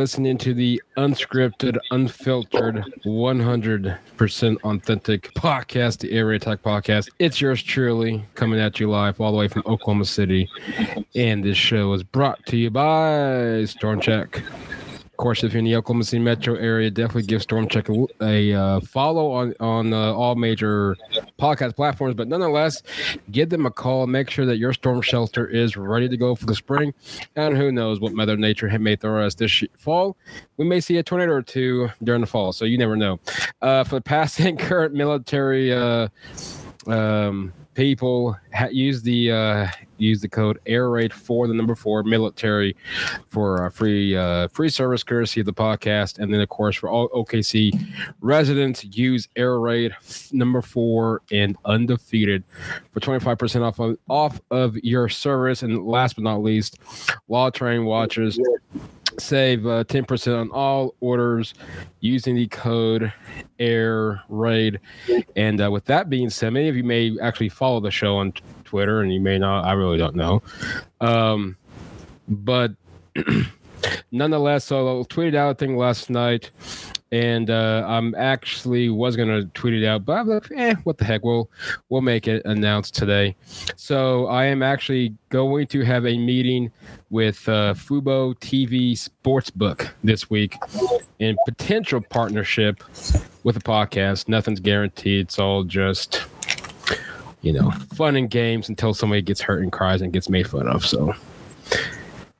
listening to the unscripted, unfiltered, 100% authentic podcast, the Air Raid Attack Podcast. It's yours truly, coming at you live all the way from Oklahoma City. And this show is brought to you by Storm Check course, if you're in the Oklahoma City metro area, definitely give Storm Check a, a uh, follow on on uh, all major podcast platforms. But nonetheless, give them a call. Make sure that your storm shelter is ready to go for the spring. And who knows what Mother Nature may throw us this fall? We may see a tornado or two during the fall, so you never know. Uh, for the past and current military. Uh, um, people ha- use the uh, use the code air raid for the number four military for a free uh, free service courtesy of the podcast. And then of course for all okc residents use air raid number four and undefeated for 25% off of, off of your service. And last but not least law train watchers save uh, 10% on all orders using the code air raid and uh, with that being said many of you may actually follow the show on t- twitter and you may not i really don't know. Um, but nonetheless so i tweeted out a thing last night and uh, I'm actually was gonna tweet it out, but I'm like, eh, what the heck? We'll we'll make it announced today. So I am actually going to have a meeting with uh, Fubo TV Sportsbook this week in potential partnership with a podcast. Nothing's guaranteed. It's all just you know fun and games until somebody gets hurt and cries and gets made fun of. So,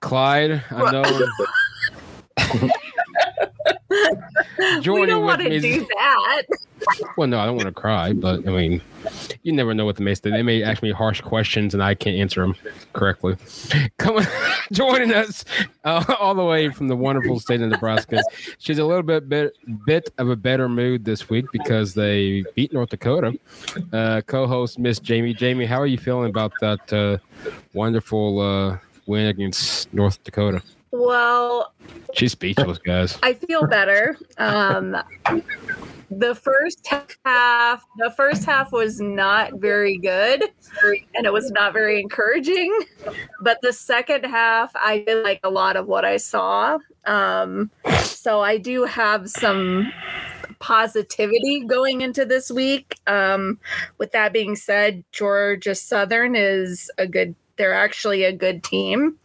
Clyde, I know. we don't want to do that. Well, no, I don't want to cry, but I mean, you never know what the may say. They may ask me harsh questions and I can't answer them correctly. Coming, joining us uh, all the way from the wonderful state of Nebraska. She's a little bit, bit bit of a better mood this week because they beat North Dakota. Uh, co-host Miss Jamie. Jamie, how are you feeling about that uh, wonderful uh, win against North Dakota? Well, she's speechless, guys. I feel better. Um, the first half, the first half was not very good, and it was not very encouraging. But the second half, I did like a lot of what I saw. Um, so I do have some positivity going into this week. Um, with that being said, Georgia Southern is a good they're actually a good team.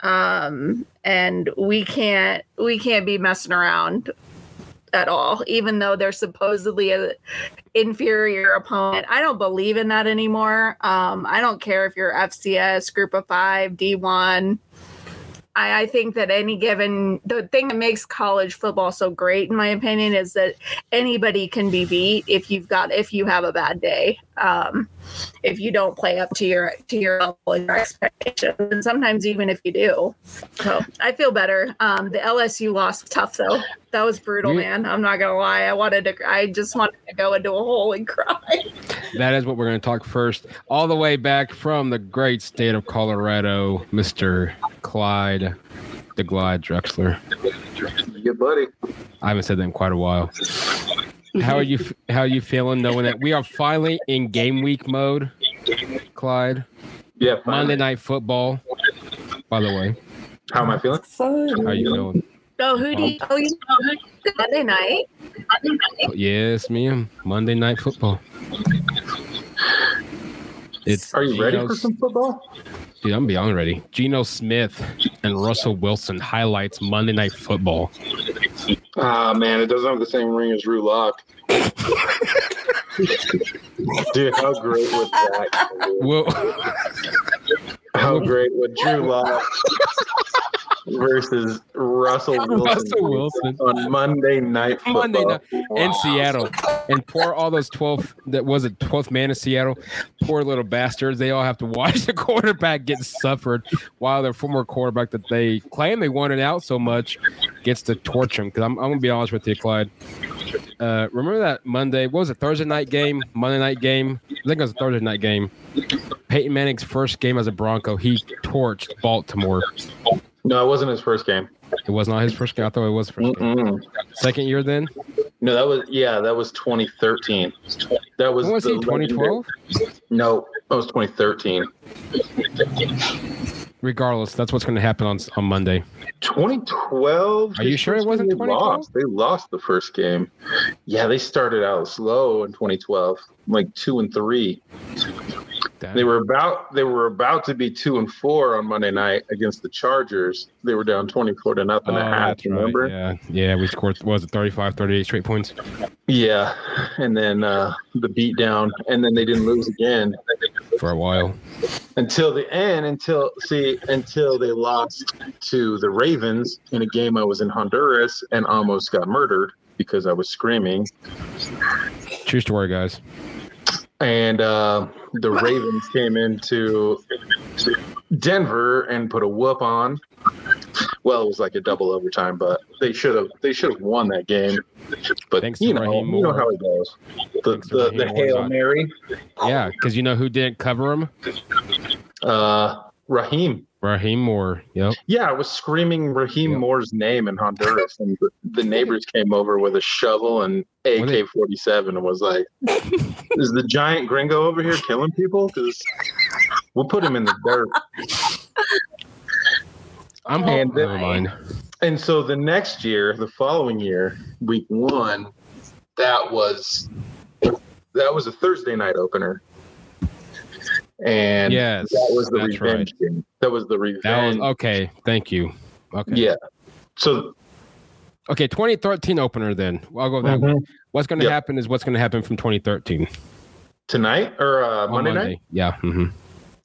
Um, and we can't we can't be messing around at all even though they're supposedly a inferior opponent. I don't believe in that anymore. Um, i don't care if you're fcs group of five d1 I, I think that any given the thing that makes college football so great, in my opinion, is that anybody can be beat if you've got if you have a bad day, um, if you don't play up to your to your level and your expectations, and sometimes even if you do. So I feel better. Um, the LSU lost was tough though. That was brutal, yeah. man. I'm not gonna lie. I wanted to. I just wanted to go into a hole and cry. That is what we're going to talk first. All the way back from the great state of Colorado, Mr. Clyde the Glide Drexler. Yeah, buddy. I haven't said that in quite a while. How are you? How are you feeling knowing that we are finally in game week mode, Clyde? Yeah. Finally. Monday night football. By the way, how am I feeling? How are you feeling? Oh, who do you? Oh, you know, Monday night. Monday night. Yes, ma'am. Monday night football. It's. Are you ready for some football? Dude, I'm beyond ready. Geno Smith and Russell Wilson highlights Monday Night Football. Ah, man, it doesn't have the same ring as Drew Lock. Dude, how great would that? Well, how great would Drew Lock versus Russell Wilson, Russell Wilson. on Monday night football. Monday night in Seattle. And poor all those 12 that was a 12th man in Seattle. Poor little bastards. They all have to watch the quarterback get suffered while their former quarterback that they claim they wanted out so much gets to torch them. Because I'm, I'm gonna be honest with you, Clyde. Uh, remember that Monday? What was it? Thursday night game, Monday night game. I think it was a Thursday night game. Peyton Manning's first game as a Bronco, he torched Baltimore. No, it wasn't his first game. It was not his first game. I thought it was first. Second year then? No, that was yeah, that was 2013. That was, was he 2012? No, that was 2013. Regardless, that's what's going to happen on on Monday. 2012. Are you sure it wasn't 2012? Lost. They lost the first game. Yeah, they started out slow in 2012, like two and three. Damn. They were about they were about to be two and four on Monday night against the Chargers. They were down 24 to nothing oh, a half. Remember? Right. Yeah, yeah. We scored was it 35, 38 straight points. Yeah, and then uh, the beat down, and then they didn't lose again for a while until the end. Until see, until they lost to the Ravens in a game I was in Honduras and almost got murdered because I was screaming. True story, guys and uh, the Ravens came into Denver and put a whoop on. Well, it was like a double overtime, but they should have they should have won that game. But Thanks you know, you know how it goes. The the, the hail mary. Yeah, because you know who didn't cover him. Uh, Rahim. Rahim Moore. Yep. Yeah, I was screaming Rahim yep. Moore's name in Honduras, and the, the, neighbors came over with a shovel and AK forty seven and was like, "Is the giant gringo over here killing people? Because we'll put him in the dirt." I'm oh and, never mind. And so the next year, the following year, week one, that was that was a Thursday night opener and yes, that was the revenge right. game. That was the revenge. That was, okay, thank you. Okay. Yeah. So. Okay, 2013 opener. Then I'll go that mm-hmm. What's going to yep. happen is what's going to happen from 2013 tonight or uh, Monday, Monday, night. Yeah. Mm-hmm.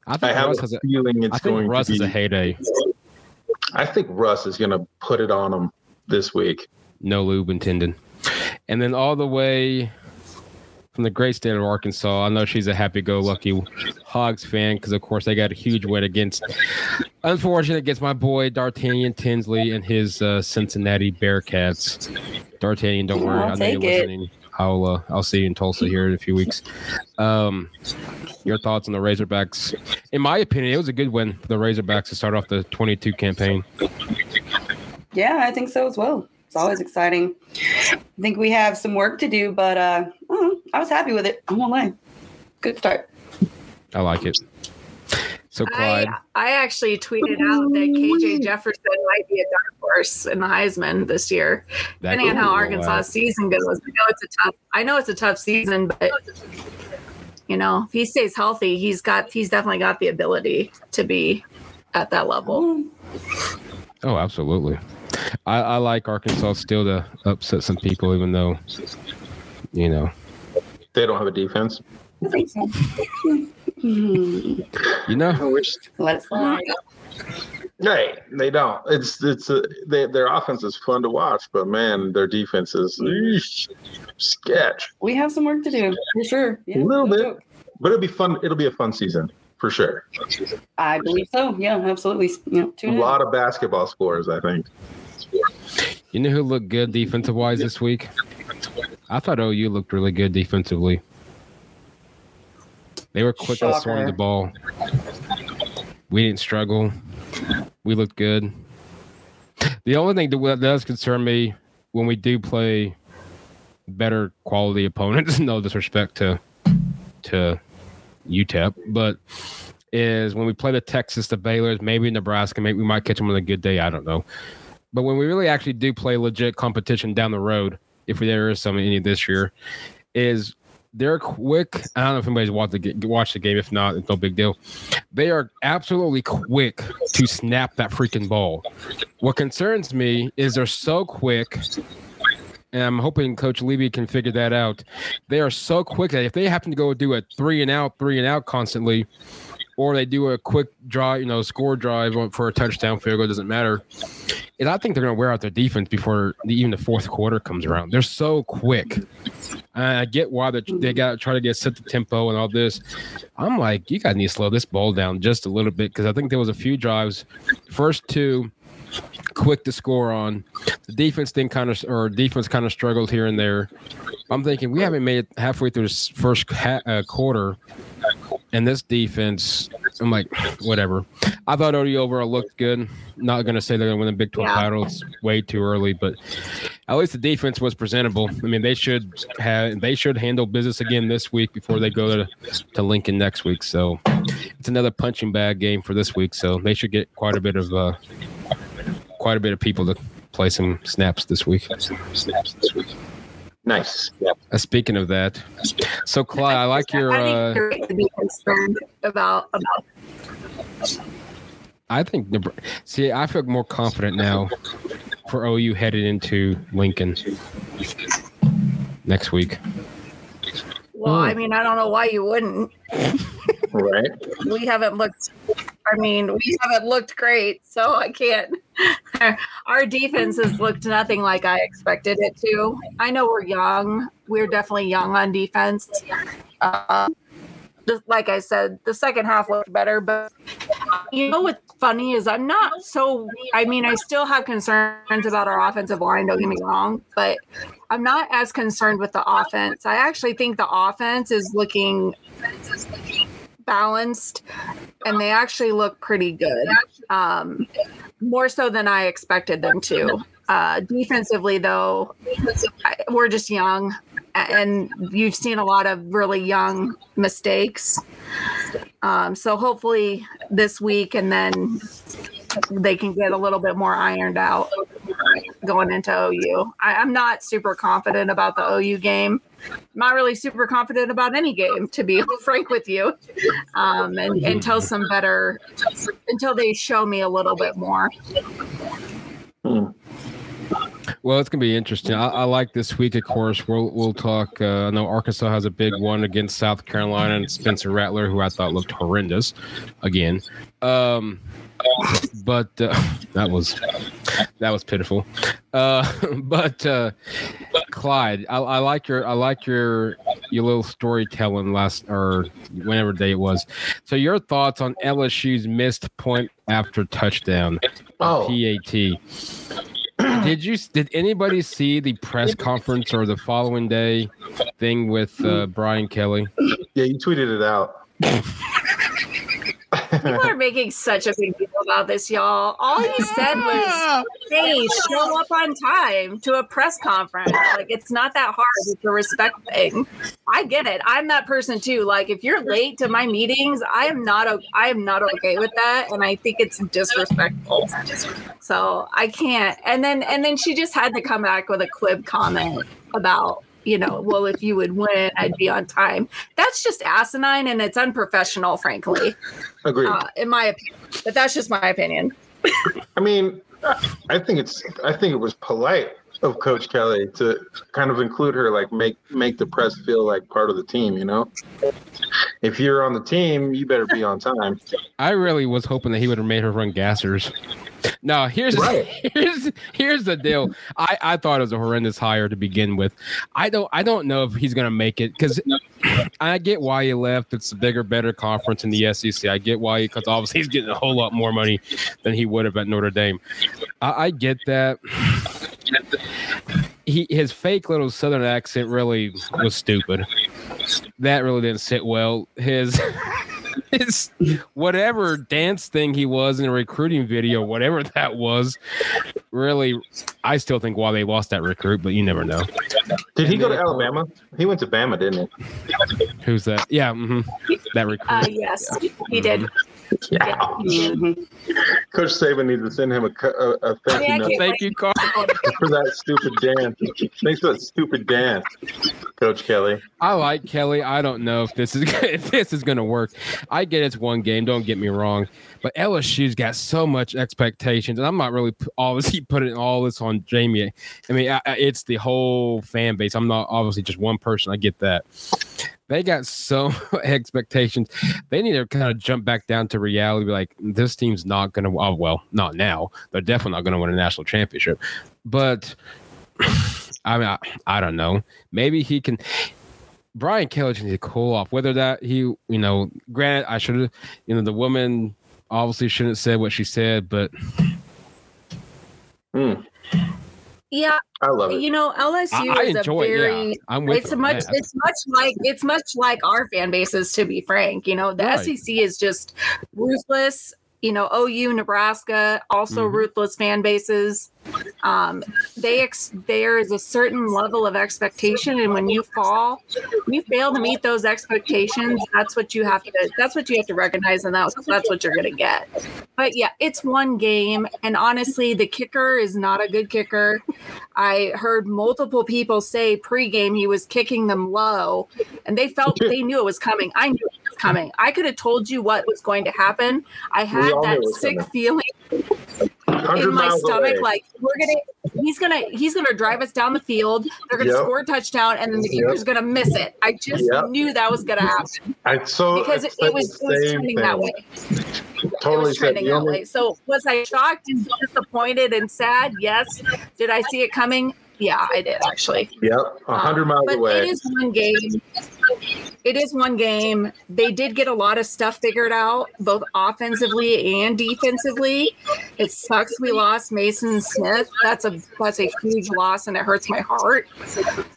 I, think I have Russ a feeling it's I going. Russ to be, is a heyday. I think Russ is going to put it on him this week. No lube intended. And then all the way from the great state of Arkansas. I know she's a happy-go-lucky Hogs fan because, of course, they got a huge win against, unfortunately, against my boy D'Artagnan Tinsley and his uh, Cincinnati Bearcats. D'Artagnan, don't worry, I'll I know you're listening. I'll uh, I'll see you in Tulsa here in a few weeks. Um, your thoughts on the Razorbacks? In my opinion, it was a good win for the Razorbacks to start off the 22 campaign. Yeah, I think so as well. It's always exciting. I think we have some work to do, but uh, I, I was happy with it. I won't lie. Good start. I like it. So Clyde, I, I actually tweeted out that KJ Jefferson might be a dark horse in the Heisman this year, that depending on how Arkansas' season goes. I know it's a tough. I know it's a tough season, but you know, if he stays healthy, he's got he's definitely got the ability to be at that level. Oh, absolutely. I, I like Arkansas still to upset some people, even though, you know, they don't have a defense. I think so. you know, let it Hey, they don't. It's it's a, they, their offense is fun to watch, but man, their defense is eesh, sketch. We have some work to do for sure. Yeah, a little bit, joke. but it'll be fun. It'll be a fun season for sure. I believe so. Yeah, absolutely. Yeah, a lot of basketball scores, I think. You know who looked good defensive wise this week? I thought OU looked really good defensively. They were quick Shocker. to throwing the ball. We didn't struggle. We looked good. The only thing that does concern me when we do play better quality opponents, no disrespect to to UTEP, but is when we play the Texas, the Baylor's, maybe Nebraska, maybe we might catch them on a good day. I don't know. But when we really actually do play legit competition down the road, if there is some any this year, is they're quick. I don't know if anybody's watched the, watched the game. If not, it's no big deal. They are absolutely quick to snap that freaking ball. What concerns me is they're so quick and I'm hoping Coach Lebby can figure that out. They are so quick that if they happen to go do a three and out, three and out constantly, or they do a quick draw, you know, score drive for a touchdown, field goal, doesn't matter. And I think they're going to wear out their defense before the, even the fourth quarter comes around. They're so quick. I get why they got to try to get set the tempo and all this. I'm like, you guys need to slow this ball down just a little bit because I think there was a few drives. First two, quick to score on. The defense thing kind of, or defense kind of struggled here and there. I'm thinking we haven't made it halfway through this first ha- uh, quarter and this defense, I'm like, whatever. I thought OU overall looked good. Not going to say they're going to win the Big 12 yeah. title. It's way too early, but at least the defense was presentable. I mean, they should have they should handle business again this week before they go to, to Lincoln next week. So it's another punching bag game for this week, so they should get quite a bit of uh, quite a bit of people to play some snaps this week. Nice. Uh, speaking of that, so Clyde, I like your. I Uh, think to be concerned about about I think see, I feel more confident now for OU headed into Lincoln next week. Well, I mean, I don't know why you wouldn't. Right. We haven't looked. I mean, we haven't looked great, so I can't. Our defense has looked nothing like I expected it to. I know we're young. We're definitely young on defense. Uh, just like I said, the second half looked better, but you know what's funny is I'm not so. I mean, I still have concerns about our offensive line. Don't get me wrong, but I'm not as concerned with the offense. I actually think the offense is looking balanced and they actually look pretty good. Um, more so than I expected them to. Uh, defensively, though, we're just young, and you've seen a lot of really young mistakes. Um, so hopefully this week, and then they can get a little bit more ironed out going into OU. I, I'm not super confident about the OU game. I'm not really super confident about any game, to be frank with you. Um, and until some better, until they show me a little bit more. Hmm. Well, it's gonna be interesting. I, I like this week, of course. We'll we'll talk. Uh, I know Arkansas has a big one against South Carolina and Spencer Rattler, who I thought looked horrendous again. Um, but uh, that was that was pitiful. Uh, but uh, Clyde, I, I like your I like your your little storytelling last or whenever day it was. So your thoughts on LSU's missed point after touchdown? Oh, PAT. Did you did anybody see the press conference or the following day thing with uh, Brian Kelly? yeah, you tweeted it out. People are making such a big deal about this, y'all. All he said was, "Hey, show up on time to a press conference." Like it's not that hard. It's a respect thing. I get it. I'm that person too. Like if you're late to my meetings, I am not. o- I am not okay with that, and I think it's disrespectful. So I can't. And then and then she just had to come back with a quib comment about. You know, well, if you would win, I'd be on time. That's just asinine and it's unprofessional, frankly Agreed. uh, in my opinion. But that's just my opinion. I mean, I think it's I think it was polite of Coach Kelly to kind of include her, like make make the press feel like part of the team. You know, if you're on the team, you better be on time. I really was hoping that he would have made her run gassers. No, here's Right. here's here's the deal. I, I thought it was a horrendous hire to begin with. I don't I don't know if he's gonna make it because I get why he left. It's a bigger, better conference in the SEC. I get why because obviously he's getting a whole lot more money than he would have at Notre Dame. I, I get that. He his fake little Southern accent really was stupid. That really didn't sit well. His his whatever dance thing he was in a recruiting video, whatever that was, really, I still think why they lost that recruit, but you never know. Did he go to then- Alabama? He went to Bama, didn't he? Who's that? Yeah, hmm that recruit. Uh, yes, he did. he? Yeah, he did. Mhm. Coach Saban needs to send him a, a, a thank Yeah, you note Thank you, Carl. for that stupid dance. Thanks for that stupid dance, Coach Kelly. I like Kelly. I don't know if this is if this is going to work. I get it's one game. Don't get me wrong, but LSU's got so much expectations, and I'm not really p- obviously putting all this on Jamie. I mean, I, I- it's the whole fan base. I'm not obviously just one person. I get that. They got so expectations. They need to kind of jump back down to reality. Like, this team's not going to. Oh, well, not now. They're definitely not going to win a national championship. But I mean, I, I don't know. Maybe he can. Brian Kelly needs to cool off. Whether that he, you know, granted, I should have, you know, the woman obviously shouldn't have said what she said, but Hmm, Yeah, I love it. you know, LSU I, I is a enjoy it. very Yeah, I'm with it's you a on much that. it's much like it's much like our fan bases to be frank you know the Right. sec is just ruthless you know ou nebraska also Mhm. ruthless fan bases Um, they ex- there is a certain level of expectation, and when you fall, when you fail to meet those expectations, that's what you have to. That's what you have to recognize, and that's that's what you're going to get. But yeah, it's one game, and honestly, the kicker is not a good kicker. I heard multiple people say pregame he was kicking them low, and they felt they knew it was coming. I knew it was coming. I could have told you what was going to happen. I had that sick coming. feeling 100 in my stomach, away. like we're gonna, he's gonna, he's gonna drive us down the field. They're gonna Yep. score a touchdown, and then the Yep. kicker's gonna miss it. I just Yep. knew that was gonna happen I so because it, it was, it was trending thing. that way. Totally it was trending that way. So was I shocked and disappointed and sad? Yes. Did I see it coming? Yeah, I did actually. Yep, a hundred um, miles But away. it is one game. It is one game. They did get a lot of stuff figured out, both offensively and defensively. It sucks we lost Maason Smith. That's a that's a huge loss, and it hurts my heart.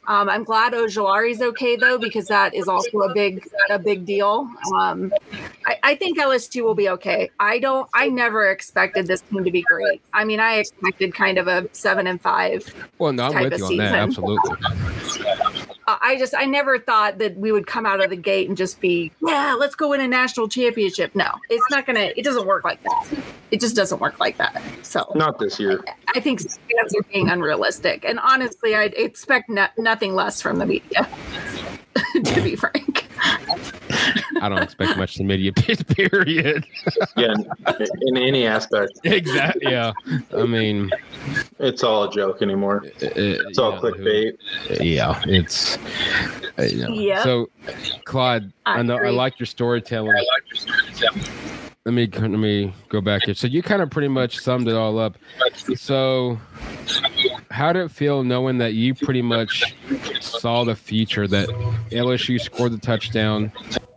Um, I'm glad Ojulari's okay though, because that is also a big a big deal. Um, I, I think LSU will be okay. I don't. I never expected this team to be great. I mean, I expected kind of a seven and five Well, no, I'm type with you on that. season. Absolutely. I just I never thought that we would come out of the gate and just be yeah let's go win a national championship. No, it's not gonna. It doesn't work like that. It just doesn't work like that. So Not this year. I think fans are being unrealistic, and honestly, I expect no, nothing less from the media. to be frank, I don't expect much from media. Period. Yeah, in, in any aspect, exactly. Yeah. I mean, it's all a joke anymore. It's all clickbait. Yeah, it's. uh, you know. Yep. So, Claude, I, I know I agree. like your storytelling. Let me let me go back here. So you kind of pretty much summed it all up. So, how did it feel knowing that you pretty much saw the future that LSU scored the touchdown,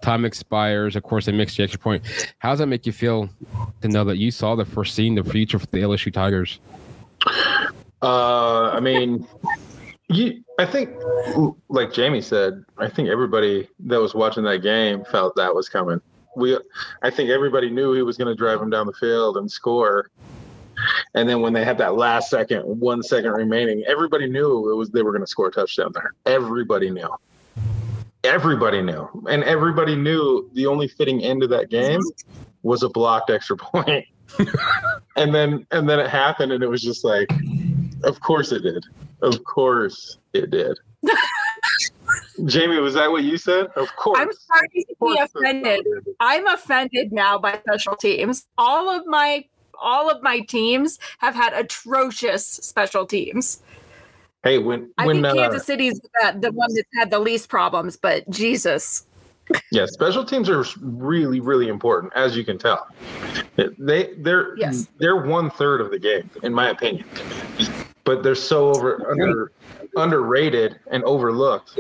time expires, of course they mixed the extra point. How does that make you feel to know that you saw the foreseen the future for the LSU Tigers? Uh, I mean, you. I think, like Jamie said, I think everybody that was watching that game felt that was coming. We, I think everybody knew he was going to drive him down the field and score. And then when they had that last second, one second remaining, everybody knew it was they were going to score a touchdown there. Everybody knew. Everybody knew, and everybody knew the only fitting end of that game was a blocked extra point. and then and then it happened, and it was just like, of course it did. Of course it did. Jamie, was that what you said? Of course. I'm starting to be offended. I'm offended now by special teams. All of my all of my teams have had atrocious special teams. Hey, when I when think uh, Kansas City's the, the one that's had the least problems, but Jesus. yeah, special teams are really really important, as you can tell. They they're Yes. they're one third of the game, in my opinion. But they're so over under underrated and overlooked.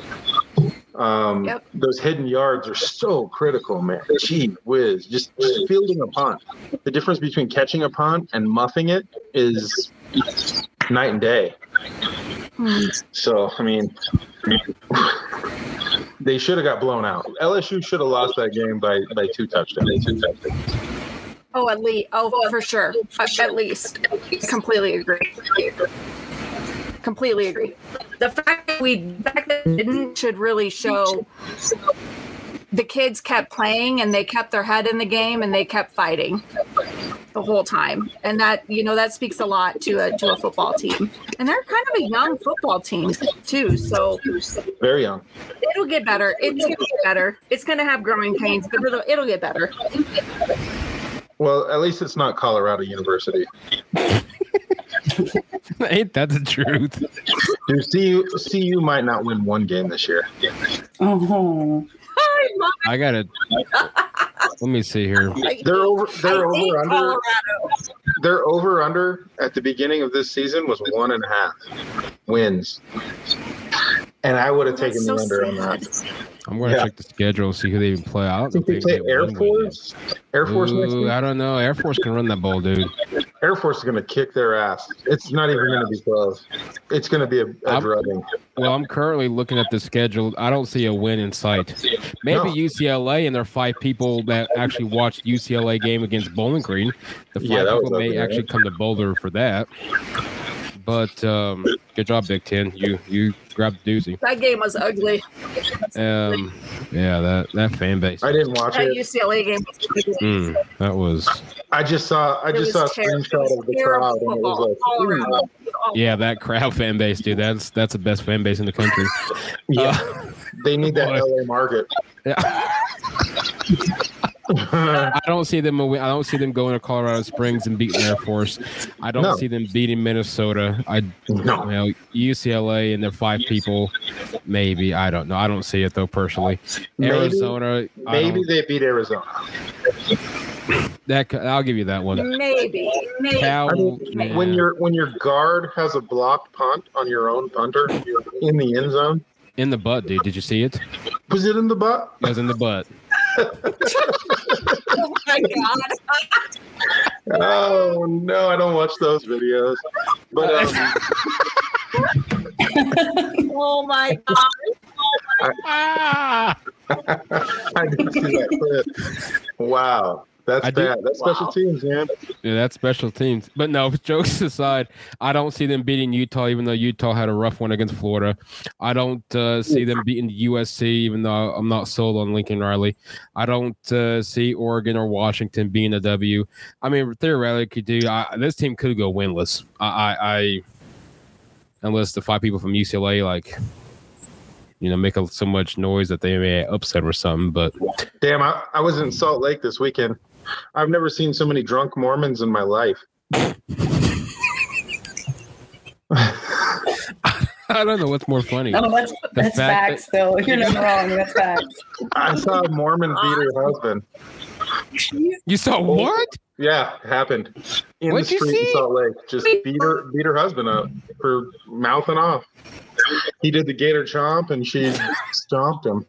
Um, Yep. Those hidden yards are so critical, man. Gee whiz, just, just fielding a punt. The difference between catching a punt and muffing it is night and day. So, I mean, they should have got blown out. LSU should have lost that game by, by two touchdowns. Two touchdowns. Oh, at least. Oh, for sure. At- least. Completely agree. Completely agree. The fact that we the fact that didn't should really show the kids kept playing and they kept their head in the game and they kept fighting the whole time. And that, you know, that speaks a lot to a to a football team. And they're kind of a young football team too. So Very young. it'll get better. It's gonna get better. It's gonna have growing pains, but it'll it'll get better. Well, at least it's not Colorado University. Ain't that the truth? Dude, CU, CU might not win one game this year. Oh, I gotta. Let me see here. They're over. They're I over under. Colorado. Their over under at the beginning of this season was one and a half wins, and I would have oh, taken That's the so under on that. I'm gonna Yeah. check the schedule, see who they even play out. I think they play Air Force. Air Force next Ooh, week. I don't know. Air Force can run that ball, dude. Air Force is going to kick their ass. It's not even going to be close. It's going to be a, a I'm- drubbing. Well, I'm currently looking at the schedule. I don't see a win in sight. Maybe No. UCLA and there are five people that actually watched UCLA game against Bowling Green. The five Yeah, people may actually come to Boulder for that. But um, good job, Big Ten. You you grabbed the doozy. That game was ugly. Um, yeah, that that fan base. I didn't watch That it. UCLA game was. Mm, that was I just saw I It just saw a screenshot of the crowd and it was like, all "Ooh, around. All- yeah, that crowd fan base, dude. That's that's the best fan base in the country. yeah, Uh, they need that boy. LA market. yeah. I don't see them. I don't see them going to Colorado Springs and beating Air Force. I don't No. see them beating Minnesota. I no. you know UCLA and their five people, maybe. I don't know. I don't see it though personally. Maybe- Arizona, Maybe they beat Arizona. that I'll give you that one. Maybe, maybe. Cal, I mean, yeah. When your when your guard has a blocked punt on your own punter in the end zone, in the butt, dude. Did you see it? was it in the butt? It was in the butt. Oh my god. Oh no, I don't watch those videos. But um, Oh my god. Ah! I didn't see that clip. Wow, that's I do- bad. That's special Wow. teams, man. Yeah, that's special teams. But no, jokes aside, I don't see them beating Utah, even though Utah had a rough one against Florida. I don't uh, see them beating USC, even though I'm not sold on Lincoln Riley. I don't uh, see Oregon or Washington being a W. I mean, theoretically, could do I, this team could go winless. I, I, I unless the five people from UCLA like. You know, make a, so much noise that they may upset or something. But Damn, I, I was in Salt Lake this weekend. I've never seen so many drunk Mormons in my life. I don't know what's more funny. No, that's, that's fact facts, though. You're not wrong. That's facts. I saw a Mormon uh, beat her husband. You saw oh, what? Yeah, happened in What'd the you street in? Salt Lake. Just beat her, beat her husband up for mouthing off. He did the gator chomp, and she stomped him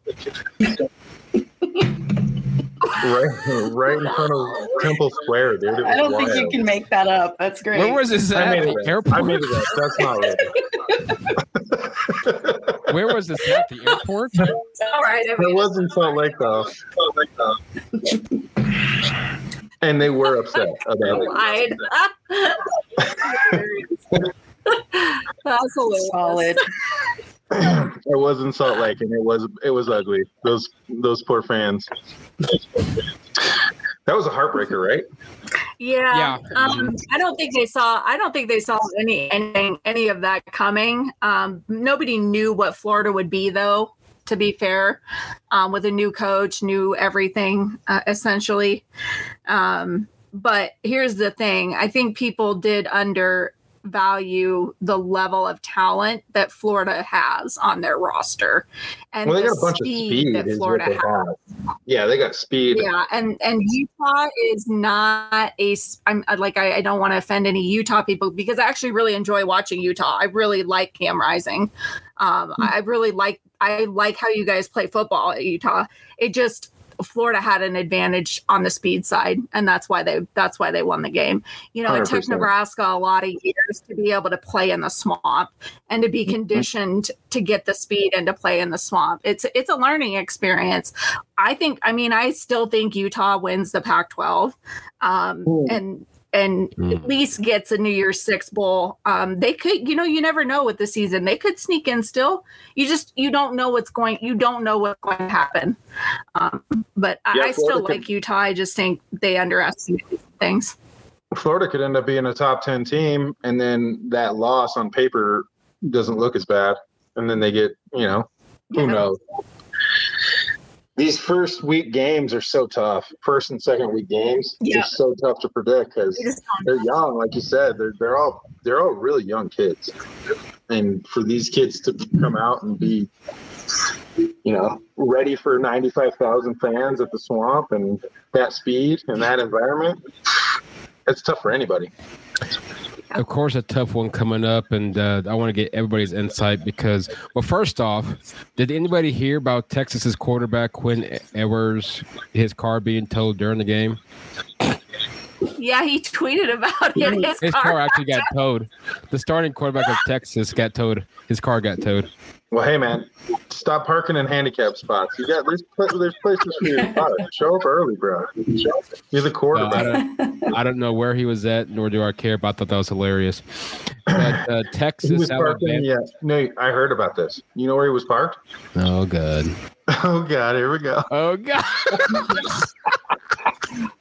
right, right in front of Temple Square, dude. It was I don't think you can make that up. That's great. Where was this I at? made The it airport? I made it up. That's not real. Where was this at? The airport? All right. I It was in Salt Lake though. and they were upset about it. lied. That's hilarious. Solid. It was in Salt Lake, and it was it was ugly. Those those poor fans. That was a heartbreaker, right? Yeah. Yeah. Um, I don't think they saw. I don't think they saw any anything, any of that coming. Um, nobody knew what Florida would be, though. To be fair, um, with a new coach, new everything, uh, essentially. Um, but here's the thing: I think people did undervalue the level of talent that Florida has on their roster, and Well, they the got a bunch of speed. that Florida has. have. Yeah, they got speed. Yeah, and and Utah is not a. I'm like I, I don't want to offend any Utah people because I actually really enjoy watching Utah. I really like Cam Rising. Um, Hmm. I really like I like how you guys play football at Utah. It just Florida had an advantage on the speed side, and that's why they that's why they won the game. You know, it took Nebraska a lot of years to be able to play in the swamp and to be Mm-hmm. conditioned to get the speed and to play in the swamp. It's it's a learning experience. I think. I mean, I still think Utah wins the Pac-12, um, and and Hmm. at least gets a New Year's Six bowl. Um, they could, you know, you never know with the season. They could sneak in still. You just you don't know what's going. You don't know what's going to happen. Um, but I, Yeah, I still Florida could- like Utah. I just think they underestimate things. Florida could end up being a top ten team, and then that loss on paper doesn't look as bad, and then they get you know who You know? knows. These first week games are so tough. First and second week games Yeah. are so tough to predict because You just don't they're young, like you said. They're they're all they're all really young kids, and for these kids to come out and be, you know, ready for ninety five thousand fans at the swamp and that speed and that environment, it's tough for anybody. Of course, a tough one coming up, and uh, I want to get everybody's insight because, well, first off, did anybody hear about Texas's quarterback Quinn Ewers, his car being towed during the game? Yeah, he tweeted about it. His, His car, car actually got towed. The starting quarterback of Texas got towed. His car got towed. Well, hey man, stop parking in handicap spots. You got there's pla- there's places for you to park. Show up early, bro. You're the So I, quarterback. don't, I don't know where he was at, nor do I care. But I thought that was hilarious. But uh, he Texas, was parking. Alabama. Yeah, Nate, I heard about this. You know where he was parked? Oh god. Oh God, here we go. Oh god.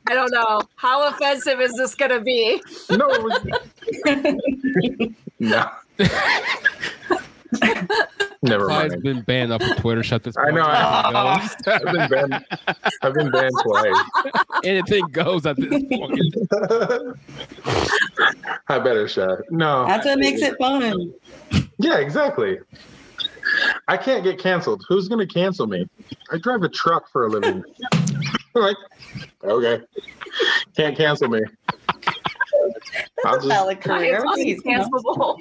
I don't know. How offensive is this going to be? No, it was. no. Never Clyde's mind. been banned off of Twitter. Shut this. I know, I- Anything I've been banned. I've been banned twice. Anything goes at this point. I better shut. No. That's what makes it fun. Yeah, exactly. I can't get canceled. Who's going to cancel me? I drive a truck for a living. like, okay, can't cancel me. I'll That's a just, valid I career. am Please, you know. uncancelable.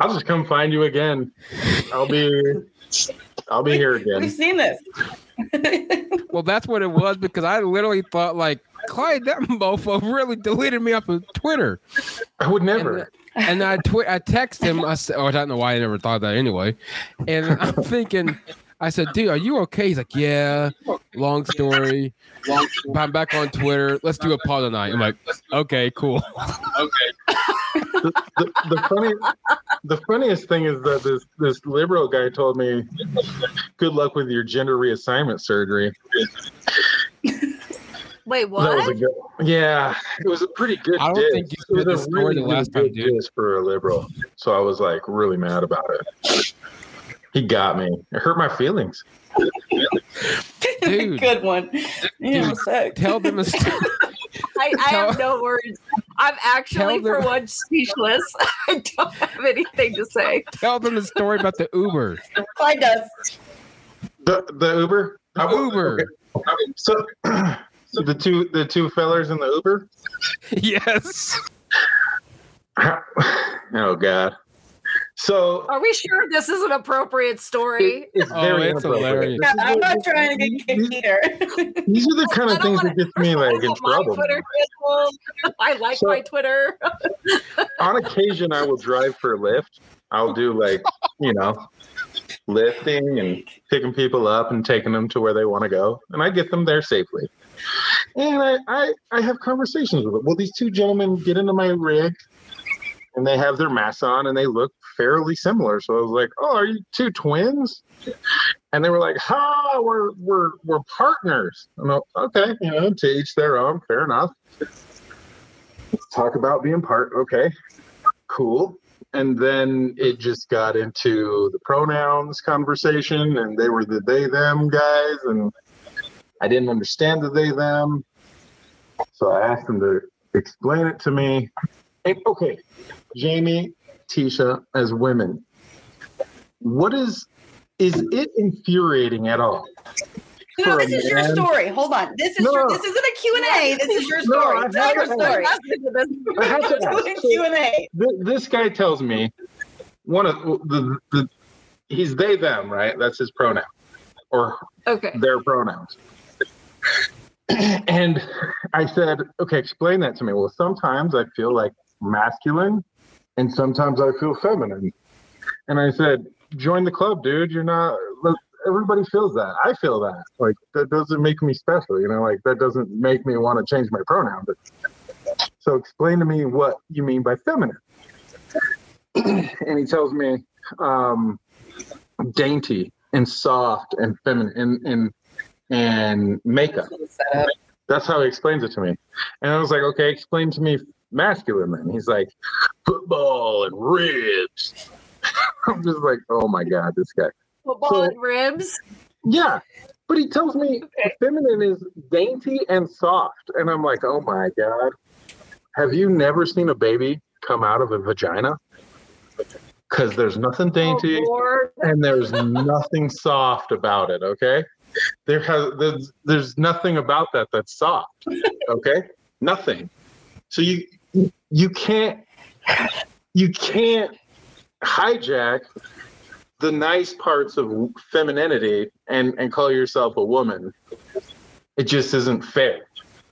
I'll just come find you again. I'll be, I'll be here again. We've seen this. Well, that's what it was because I literally thought like Clyde, that mofo really deleted me off of Twitter. I would And, never. and I twi- I text him. I said, oh, I don't know why I never thought that anyway. And I'm thinking, I said, dude, are you okay? He's like, yeah. Long story. But I'm back on Twitter. Let's do a pod tonight. I'm like, okay, cool. the, the, the funny, the funniest thing is that this this liberal guy told me, "Good luck with your gender reassignment surgery." Wait, That was a what? good. Yeah, it was a pretty good. I don't diss. think you it was a the story the last really time, good dude. diss for a liberal. So I was like really mad about it. He got me. It hurt my feelings. Dude. Good one. Yeah, Dude. Tell them a story. I, I have no words. I'm actually, Tell for them- one, speechless. I don't have anything to say. tell them the story about the Uber. Clyde does. The the Uber. I Uber. okay. So, so the two the two fellers in the Uber. yes. Oh God. So Are we sure this is an appropriate story? it's Oh, very it's hilarious. Yeah, I'm not trying to get kicked either. These are the kind I of don't things that wanna- gets me like in trouble. Twitter. I like So- my Twitter. on occasion I will drive for Lyft. I'll do like, you know, lifting and picking people up and taking them to where they want to go. And I get them there safely. And I, I, I have conversations with them. Well, these two gentlemen get into my rig and they have their masks on and they look fairly similar. So I was like, Oh, are you two twins? And they were like, Ha, we're we're we're partners. I'm like, okay, you know, to each their own, fair enough. Let's talk about being part. Okay cool. And then it just got into the pronouns conversation, and they were the they them guys, and I didn't understand the they them. So I asked them to explain it to me. And okay, Jamie, Tisha, as women, what is is it infuriating at all? No, this is your story. Hold on. This is No. your, this isn't a Q&A. This is your story. I Tell your story. I have to We're doing ask. Q&A. This guy tells me one of the, the he's they them right that's his pronoun or Okay. their pronouns and i said okay explain that to me well sometimes i feel like masculine and sometimes i feel feminine. And i said join the club dude. You're not everybody feels that. I feel that. Like that doesn't make me special you know? Like that doesn't make me want to change my pronoun. But so explain to me what you mean by feminine. And he tells me um, dainty and soft and feminine and and, and makeup. That's how he explains it to me. And I was like, okay, explain to me masculine then. He's like, football and ribs. I'm just like, oh my god, this guy. Football So- and ribs. Yeah. But he tells me Okay. feminine is dainty and soft. And I'm like, oh my God. Have you never seen a baby come out of a vagina? Because there's nothing oh, dainty Oh, and there's nothing soft about it, okay? There has there's, there's nothing about that that's soft. Okay? Nothing. So you you can't you can't hijack the nice parts of femininity and and call yourself a woman. It just isn't fair.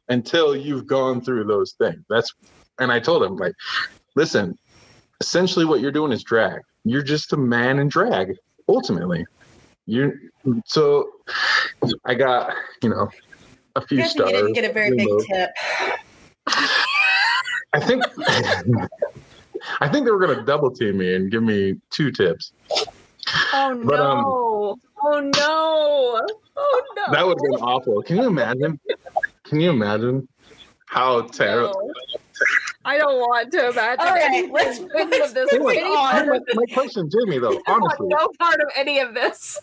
until you've gone through those things. That's and I told him like, listen, essentially what you're doing is drag. You're just a man in drag, ultimately. You so I got, you know, a few Guess you didn't get a very big tip. I think I think they were gonna double team me and give me two tips. Oh no! But, um, oh no! Oh no! That would have been awful. Can you imagine? Can you imagine how terrible? No. I don't want to imagine. All right, anything let's- any of this. Anyway, on. my, of this. my question, Jamie, though, I want honestly, no part of any of this.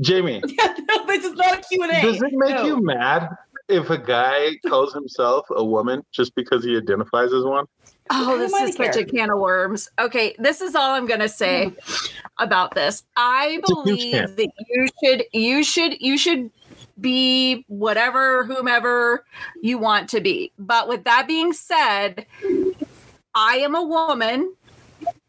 Jamie, no, this is not a Q&A. does it make No. you mad if a guy calls himself a woman just because he identifies as one? Oh, Who this is to such care? a can of worms. Okay, this is all I'm gonna say about this. I It's believe that you should, you should, you should be whatever, whomever you want to be. But with that being said, I am a woman,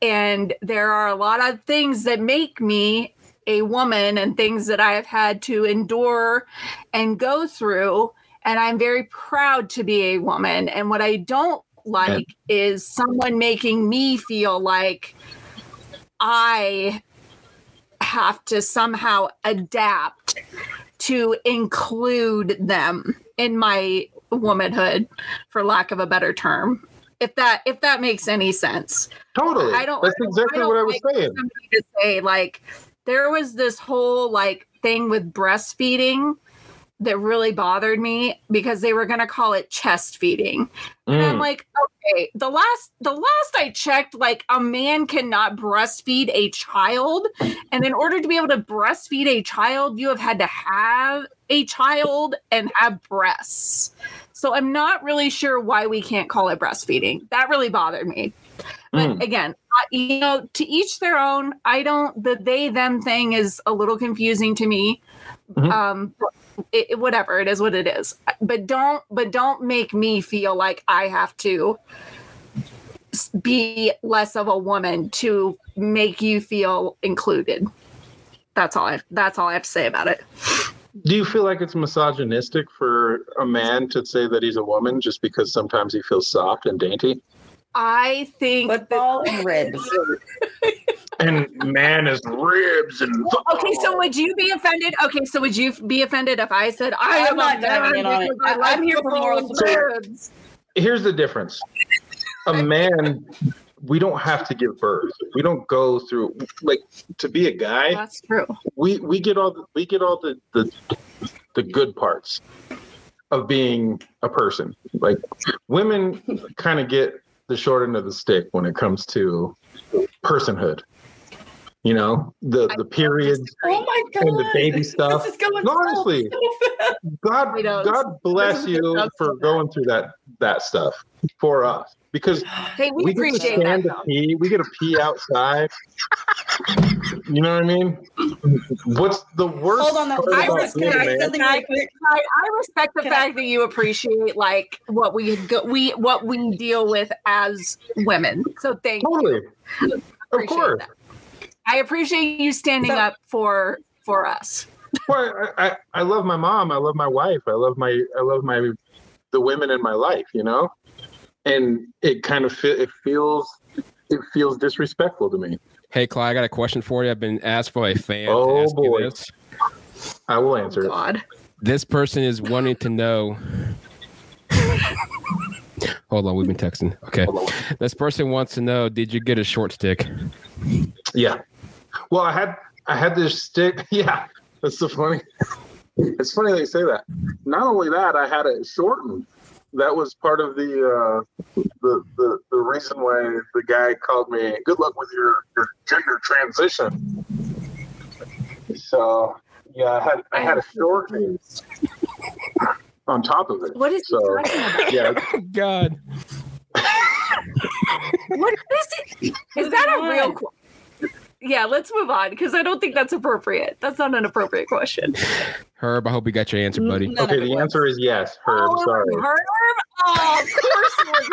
and there are a lot of things that make me a woman, and things that I have had to endure and go through. And I'm very proud to be a woman. And what I don't like is someone making me feel like I have to somehow adapt to include them in my womanhood for lack of a better term if that if that makes any sense Totally. I don't- That's exactly I don't what I was like saying. to say like there was this whole like thing with breastfeeding that really bothered me because they were going to call it chest feeding and I'm Mm. like, okay, the last the last I checked, like a man cannot breastfeed a child. And in order to be able to breastfeed a child, you have had to have a child and have breasts. So I'm not really sure why we can't call it breastfeeding. That really bothered me. But Mm. again, you know, to each their own. I don't the they them thing is a little confusing to me. Mhm. Um it, whatever it is what it is. But don't but don't make me feel like i have to be less of a woman to make you feel included. That's all i that's all i have to say about it. Do you feel like it's misogynistic for a man to say that he's a woman just because sometimes he feels soft and dainty? I think that- Football and ribs. And man is ribs and okay so would you be offended okay so would you be offended if i said i I'm am not diving in on it. I I- like I'm here for football moral ribs? here's the difference. A man, we don't have to give birth. We don't go through like to be a guy. that's true We we get all the, we get all the, the the good parts of being a person. Like women kind of get the short end of the stick when it comes to personhood. You know, the the periods, Oh my god. And the baby stuff. This is going No, honestly. so. God, God bless you for going through that that stuff for us because hey we, we, get to appreciate that stand to pee. We get to pee outside. you know what I mean? What's the worst? Hold on, though. part I about respect being a man? something. I, I respect the Can I- fact that you appreciate like what we go, we what we deal with as women. So thank you. Totally. Of course. that. I appreciate you standing So- up for for us. Well, I, I, I love my mom. I love my wife. I love my I love my the women in my life. You know, and it kind of fe- it feels it feels disrespectful to me. Hey, Clyde, I got a question for you. I've been asked by a fan. to Oh, ask you boy. this. I will answer it. God. This person is wanting to know. Hold on, we've been texting. Okay. This person wants to know Did you get a short stick? Yeah. Well, I had I had this stick. Yeah, that's so funny. It's funny they say that. Not only that, I had it shortened. That was part of the uh, the, the the reason why the guy called me. Good luck with your your gender transition. So yeah, I had I had a shortening on top of it. What is So he talking about? yeah, God. What is it? Is that a real? Qu- Yeah, let's move on because I don't think that's appropriate. That's not an appropriate question. Herb, I hope you got your answer, buddy. None okay. The was. answer is yes. Herb, oh, sorry. Herb? Oh, of course it was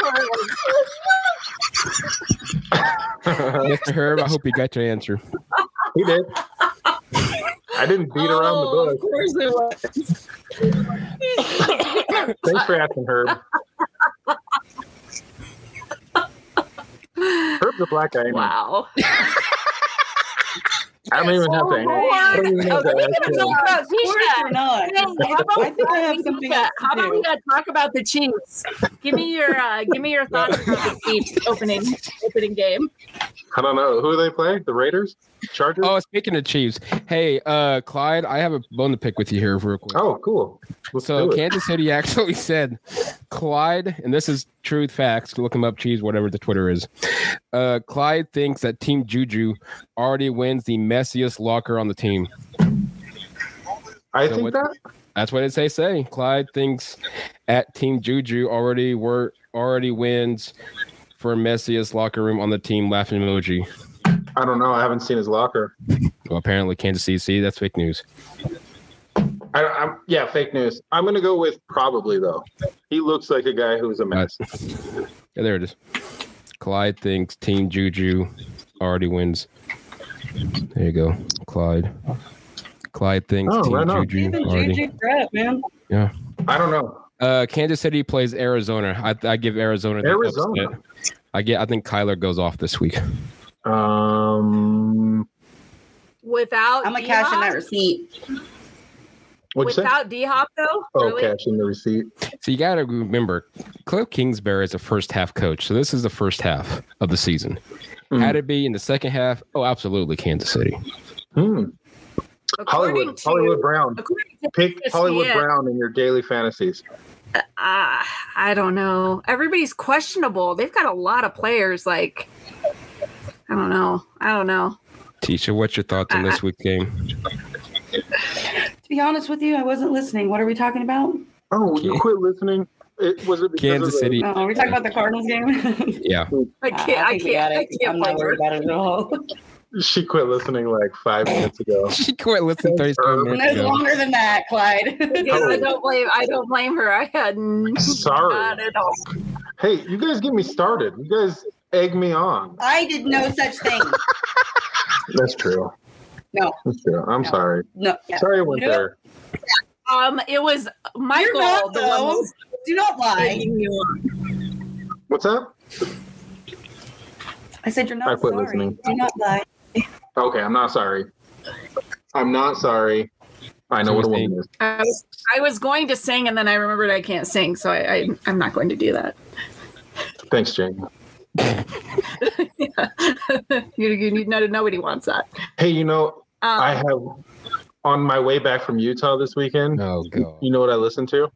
Herb. Mr. Herb, I hope you got your answer. he did. I didn't beat around oh, the Of bush. course it was. Thanks for asking, Herb. Herb's a black guy. Wow. I don't even have to. I don't even have to Okay, we ask gotta talk about Tisha. or not. Hey, how about I think I have something else How to about we do. talk about the Chiefs? Give me your uh, give me your thoughts about the Chiefs opening opening game. I don't know. Who do they play? The Raiders? Chargers? Oh, speaking of Chiefs, hey, uh, Clyde, I have a bone to pick with you here real quick. Oh, cool. Let's so. Kansas City actually said Clyde, and this is truth facts. Look him up, cheese, whatever the Twitter is. Uh, Clyde thinks that Team Juju already wins the messiest locker on the team. I so think what- that. That's what it say. Say Clyde thinks at Team Juju already were already wins for messiest locker room on the team. Laughing emoji. I don't know. I haven't seen his locker. Well, apparently Kansas City. See, that's fake news. I, I'm, yeah, fake news. I'm going to go with probably, though. He looks like a guy who's a mess. Yeah, there it is. Clyde thinks Team Juju already wins. There you go, Clyde. Clyde thinks Oh, Team right. Juju already. Juju crap, man. I don't know. Uh, Kansas City plays Arizona. I, I give Arizona. Arizona. upset. I get. I think Kyler goes off this week. Um, Without I'm gonna cash in that receipt. what'd? Without D Hop though, Oh, really? cash in the receipt. So you got to remember, Kliff Kingsbury is a first half coach. So this is the first half of the season. Hmm. Had it be in the second half, oh, absolutely, Kansas City. Hmm. According Hollywood, to, Hollywood Brown. according to Pick Hollywood Brown in your daily fantasies. uh, I don't know. Everybody's questionable. They've got a lot of players. Like, I don't know. I don't know. Tisha, what's your thoughts on this week's game? To be honest with you, I wasn't listening. What are we talking about? Oh, you Can- quit listening. It was it Kansas of City. Oh, are we talking about the Cardinals game? Yeah. I can't. I, think can't. I can't I'm not worried about it at all. She quit listening like five minutes ago. She quit listening 37 minutes ago. No ago. longer than that, Clyde. Yeah, I don't blame. I don't blame her. I had Sorry. not at all. Hey, you guys get me started. You guys egg me on. I did no such thing. That's true. No. That's true. I'm No. sorry. No. yeah. Sorry I went Nope. there. Um, it was Michael. not, the one though. who Do not lie. egging you on. What's up? I said you're not I quit sorry. listening. Do not lie. Okay, I'm not sorry. I'm not sorry. I know what a woman is. I was, I was going to sing, and then I remembered I can't sing, so I, I I'm not going to do that. Thanks, Jane. you, you need no, nobody wants that. Hey, you know, Um, I have on my way back from Utah this weekend. Oh, God. You know what I listened to?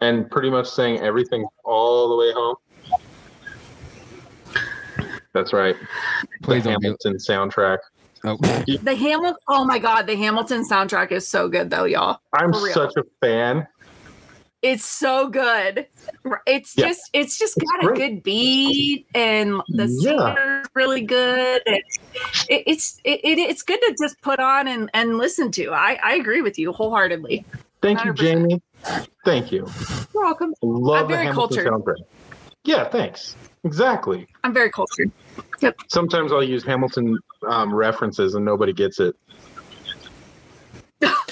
And pretty much sang everything all the way home. That's right. Please the don't be. Hamilton soundtrack. Oh, the Hamilton. Oh my God, the Hamilton soundtrack is so good, though, y'all. I'm such a fan. It's so good. It's Yeah. just it's just It's got a good beat and the Yeah. singer's really good. And it, it's it, it, it's good to just put on and, and listen to. I, I agree with you wholeheartedly. Thank you, 100%. Jamie. Thank you. You're welcome. I love I'm very Hamilton cultured. soundtrack. Yeah, thanks. Exactly. I'm very cultured. Yep. Sometimes I'll use Hamilton um, references and nobody gets it.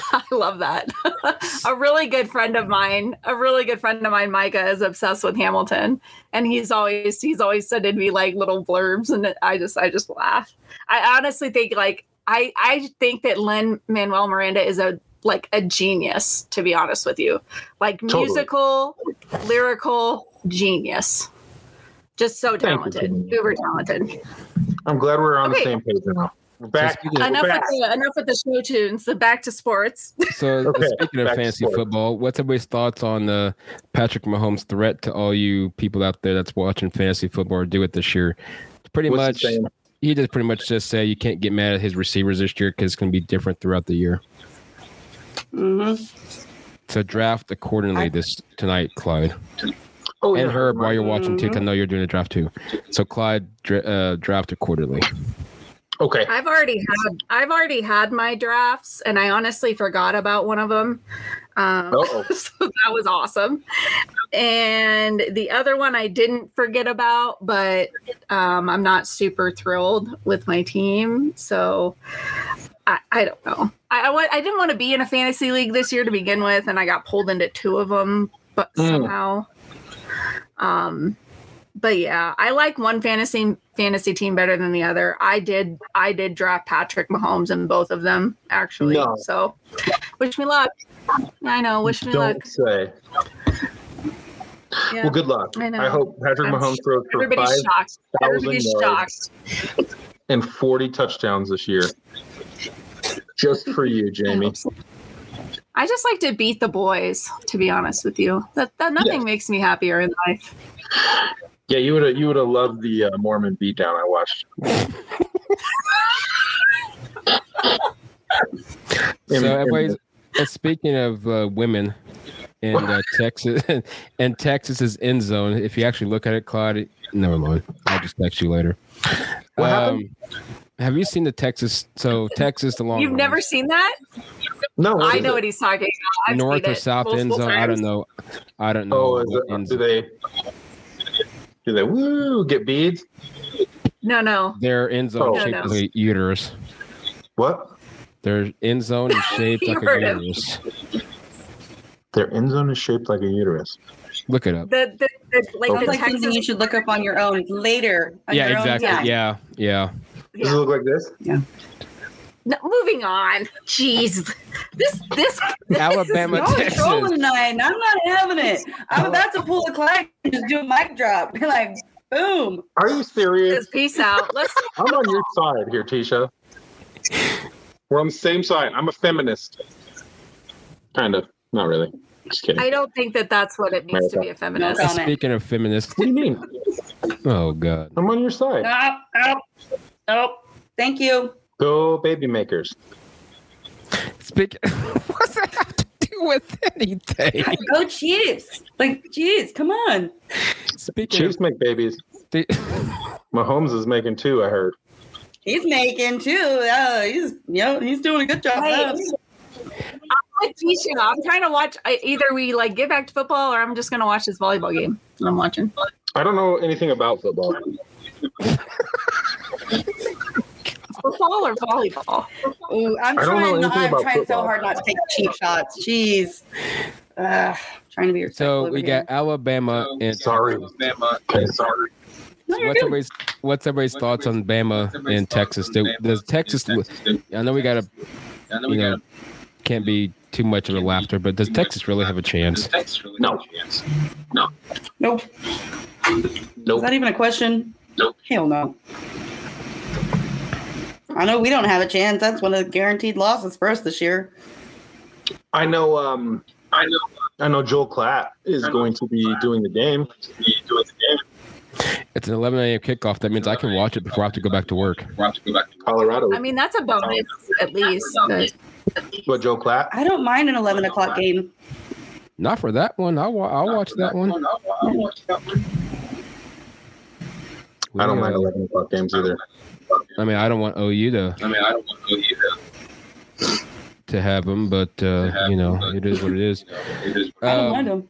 I love that. a really good friend of mine, a really good friend of mine, Micah, is obsessed with Hamilton, and he's always he's always sending me like little blurbs, and I just I just laugh. I honestly think like I I think that Lin-Manuel Miranda is a like a genius. To be honest with you, like Totally. musical, lyrical genius. Just so talented, uber talented. I'm glad we're on Okay. the same page now. We're back. speaking of- Enough We're with the enough with the show tunes. The back to sports. So Okay, speaking of fantasy football, what's everybody's thoughts on uh, Patrick Mahomes' threat to all you people out there that's watching fantasy football or do it this year? Pretty What's he much, he just pretty much just say you can't get mad at his receivers this year because it's going to be different throughout the year. hmm So draft accordingly I- this tonight, Clyde Oh, and yeah. Herb. While you're watching too, 'cause I know you're doing a draft too. So Clyde, dra- uh, draft accordingly. Okay. I've already had I've already had my drafts, and I honestly forgot about one of them. Um, so that was awesome. And the other one I didn't forget about, but um, I'm not super thrilled with my team. So I, I don't know. I, I, I, I didn't want to be in a fantasy league this year to begin with, and I got pulled into two of them, but Mm. somehow. Um, but yeah, I like one fantasy fantasy team better than the other. I did I did draft Patrick Mahomes in both of them actually. No. So, wish me luck. I know. Wish me Don't luck. say. Yeah. Well, good luck. I know. I hope Patrick I'm Mahomes throws for Everybody's five shocked. Everybody's yards. shocked. and 40 touchdowns this year. Just for you, Jamie. I just like to beat the boys, to be honest with you. That that nothing makes me happier in life. Yeah, you would have you would have loved the uh, Mormon beatdown I watched. So In- in- uh, speaking of uh, women and uh, Texas and Texas's end zone. If you actually look at it, Claude, never mind. I'll just text you later. What happened? Um, have you seen the Texas? So Texas, the long You've never seen that? no, I know it? what he's talking about. I've north seen or it south end multiple zone. I don't know. I don't know. Oh, is it, do they do they woo get beads? No, no. Their end zone Oh. shaped No, no. like a uterus. What? Their end zone is shaped like a heard him. uterus. Their end zone is shaped like a uterus. Look it up. The, the, the like Sounds the like something you should look up on your own later. on Yeah, your own exactly. time. Yeah, yeah. Does it look like this? No, moving on. Jeez, this this, this Alabama, Y'all Texas. trolling tonight, I'm not having it. I'm about to pull a clack and just do a mic drop. Be like, boom. Are you is serious? peace out. Let's. I'm on your side here, Tisha. We're on the same side. I'm a feminist. Kind of. Not really. Just kidding. I don't think that that's what it means to be a feminist. No. Speaking of feminists, what do you mean? oh god. I'm on your side. Nope, nope, nope. Thank you. Go baby makers. Speak. What's that have to do with anything? Go Chiefs. Like, jeez, come on. Speaking Chiefs of, make babies. the, Mahomes is making two, I heard. He's making too. Uh, he's, you know, he's doing a good job. Right. I'm with Tisha. I'm trying to watch. I, either we like get back to football, or I'm just gonna watch this volleyball game that I'm watching. I don't know anything about football. Football or volleyball? Ooh, I'm I don't trying. anything I'm about trying so hard not to take cheap shots. Jeez. Uh, trying to be respectful. so over we here. got Alabama and Sorry. Okay, sorry. No, you're what's everybody's what's thoughts on Bama and Texas? Do, does Texas? I know we got to you know can't be too much of a laughter, but does Texas really have a chance? No. Chance? No. Nope. Is that even a question? Nope. Hell no. I know we don't have a chance. That's one of the guaranteed losses for us this year. I know um I know I know Joel Klatt is going to be doing the game. It's an 11 a.m. kickoff. That means I can watch it before I have to go back to work. Colorado. I mean, that's a bonus at least. but- What Joe Klatt? I don't mind an 11 o'clock game. Not for that one. I'll, wa- I'll watch that one. I don't We, mind uh, eleven o'clock games either. I mean, I don't want OU to I mean I don't want to either. to have them, but uh, you know, it is what it is. I don't Um, mind them.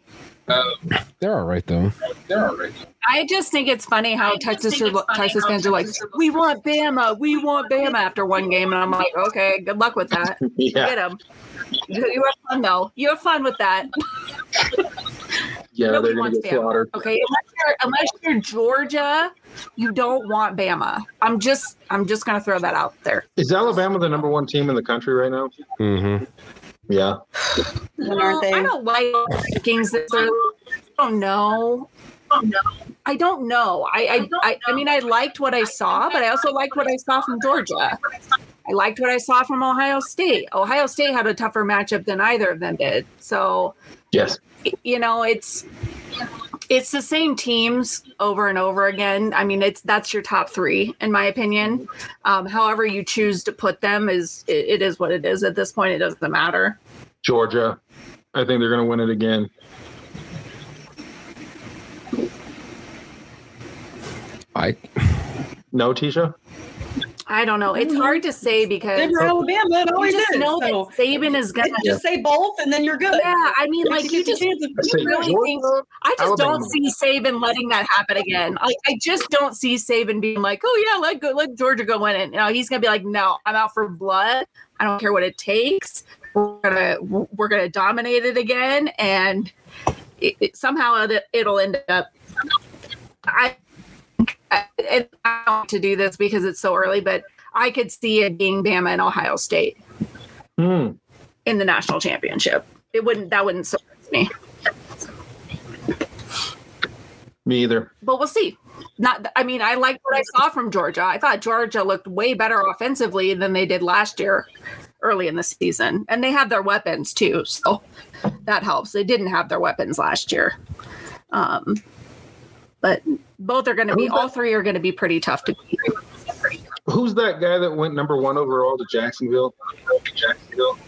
they're all right though. They're all right. I just think it's funny how Texas Texas fans are like, "We want Bama, we want Bama." After one game, and I'm like, "Okay, good luck with that. Yeah, Get them. You you have fun though. You have fun with that. yeah, Nobody they're gonna wants get Bama. slaughtered. Okay, unless you're unless you're Georgia, you don't want Bama. I'm just I'm just gonna throw that out there. Is Alabama the number one team in the country right now? Mm-hmm. Yeah. When aren't they? I don't like rankings this early. I don't know. I don't know. I, I, I, I mean, I liked what I saw, but I also liked what I saw from Georgia. I liked what I saw from Ohio State. Ohio State had a tougher matchup than either of them did. So, Yes. You know, it's it's the same teams over and over again. I mean, it's that's your top three, in my opinion. Um, however, you choose to put them is it, it is what it is. At this point, it doesn't matter. Georgia. I think they're gonna win it again. I No, Tisha. I don't know. It's hard to say because They were Alabama. It you always just is. know so that Saban is gonna. just say both, and then you're good. Yeah, I mean, like you just. I You really think- I just Alabama. don't see Saban letting that happen again. Like I just don't see Saban being like, "Oh yeah, let go, let Georgia go win it." No, he's gonna be like, "No, I'm out for blood. I don't care what it takes. We're gonna we're gonna dominate it again, and it, it, somehow it, it'll end up. I I, I don't want to do this because it's so early, but I could see it being Bama and Ohio State Hmm. in the national championship. It wouldn't that wouldn't surprise me, Me either. but we'll see. Not, I mean, I like what I saw from Georgia. I thought Georgia looked way better offensively than they did last year, early in the season, and they have their weapons too, so that helps. They didn't have their weapons last year, um, but both are going to be. That? All three are going to be pretty tough to beat. Who's that guy that went number one overall to Jacksonville? Jacksonville.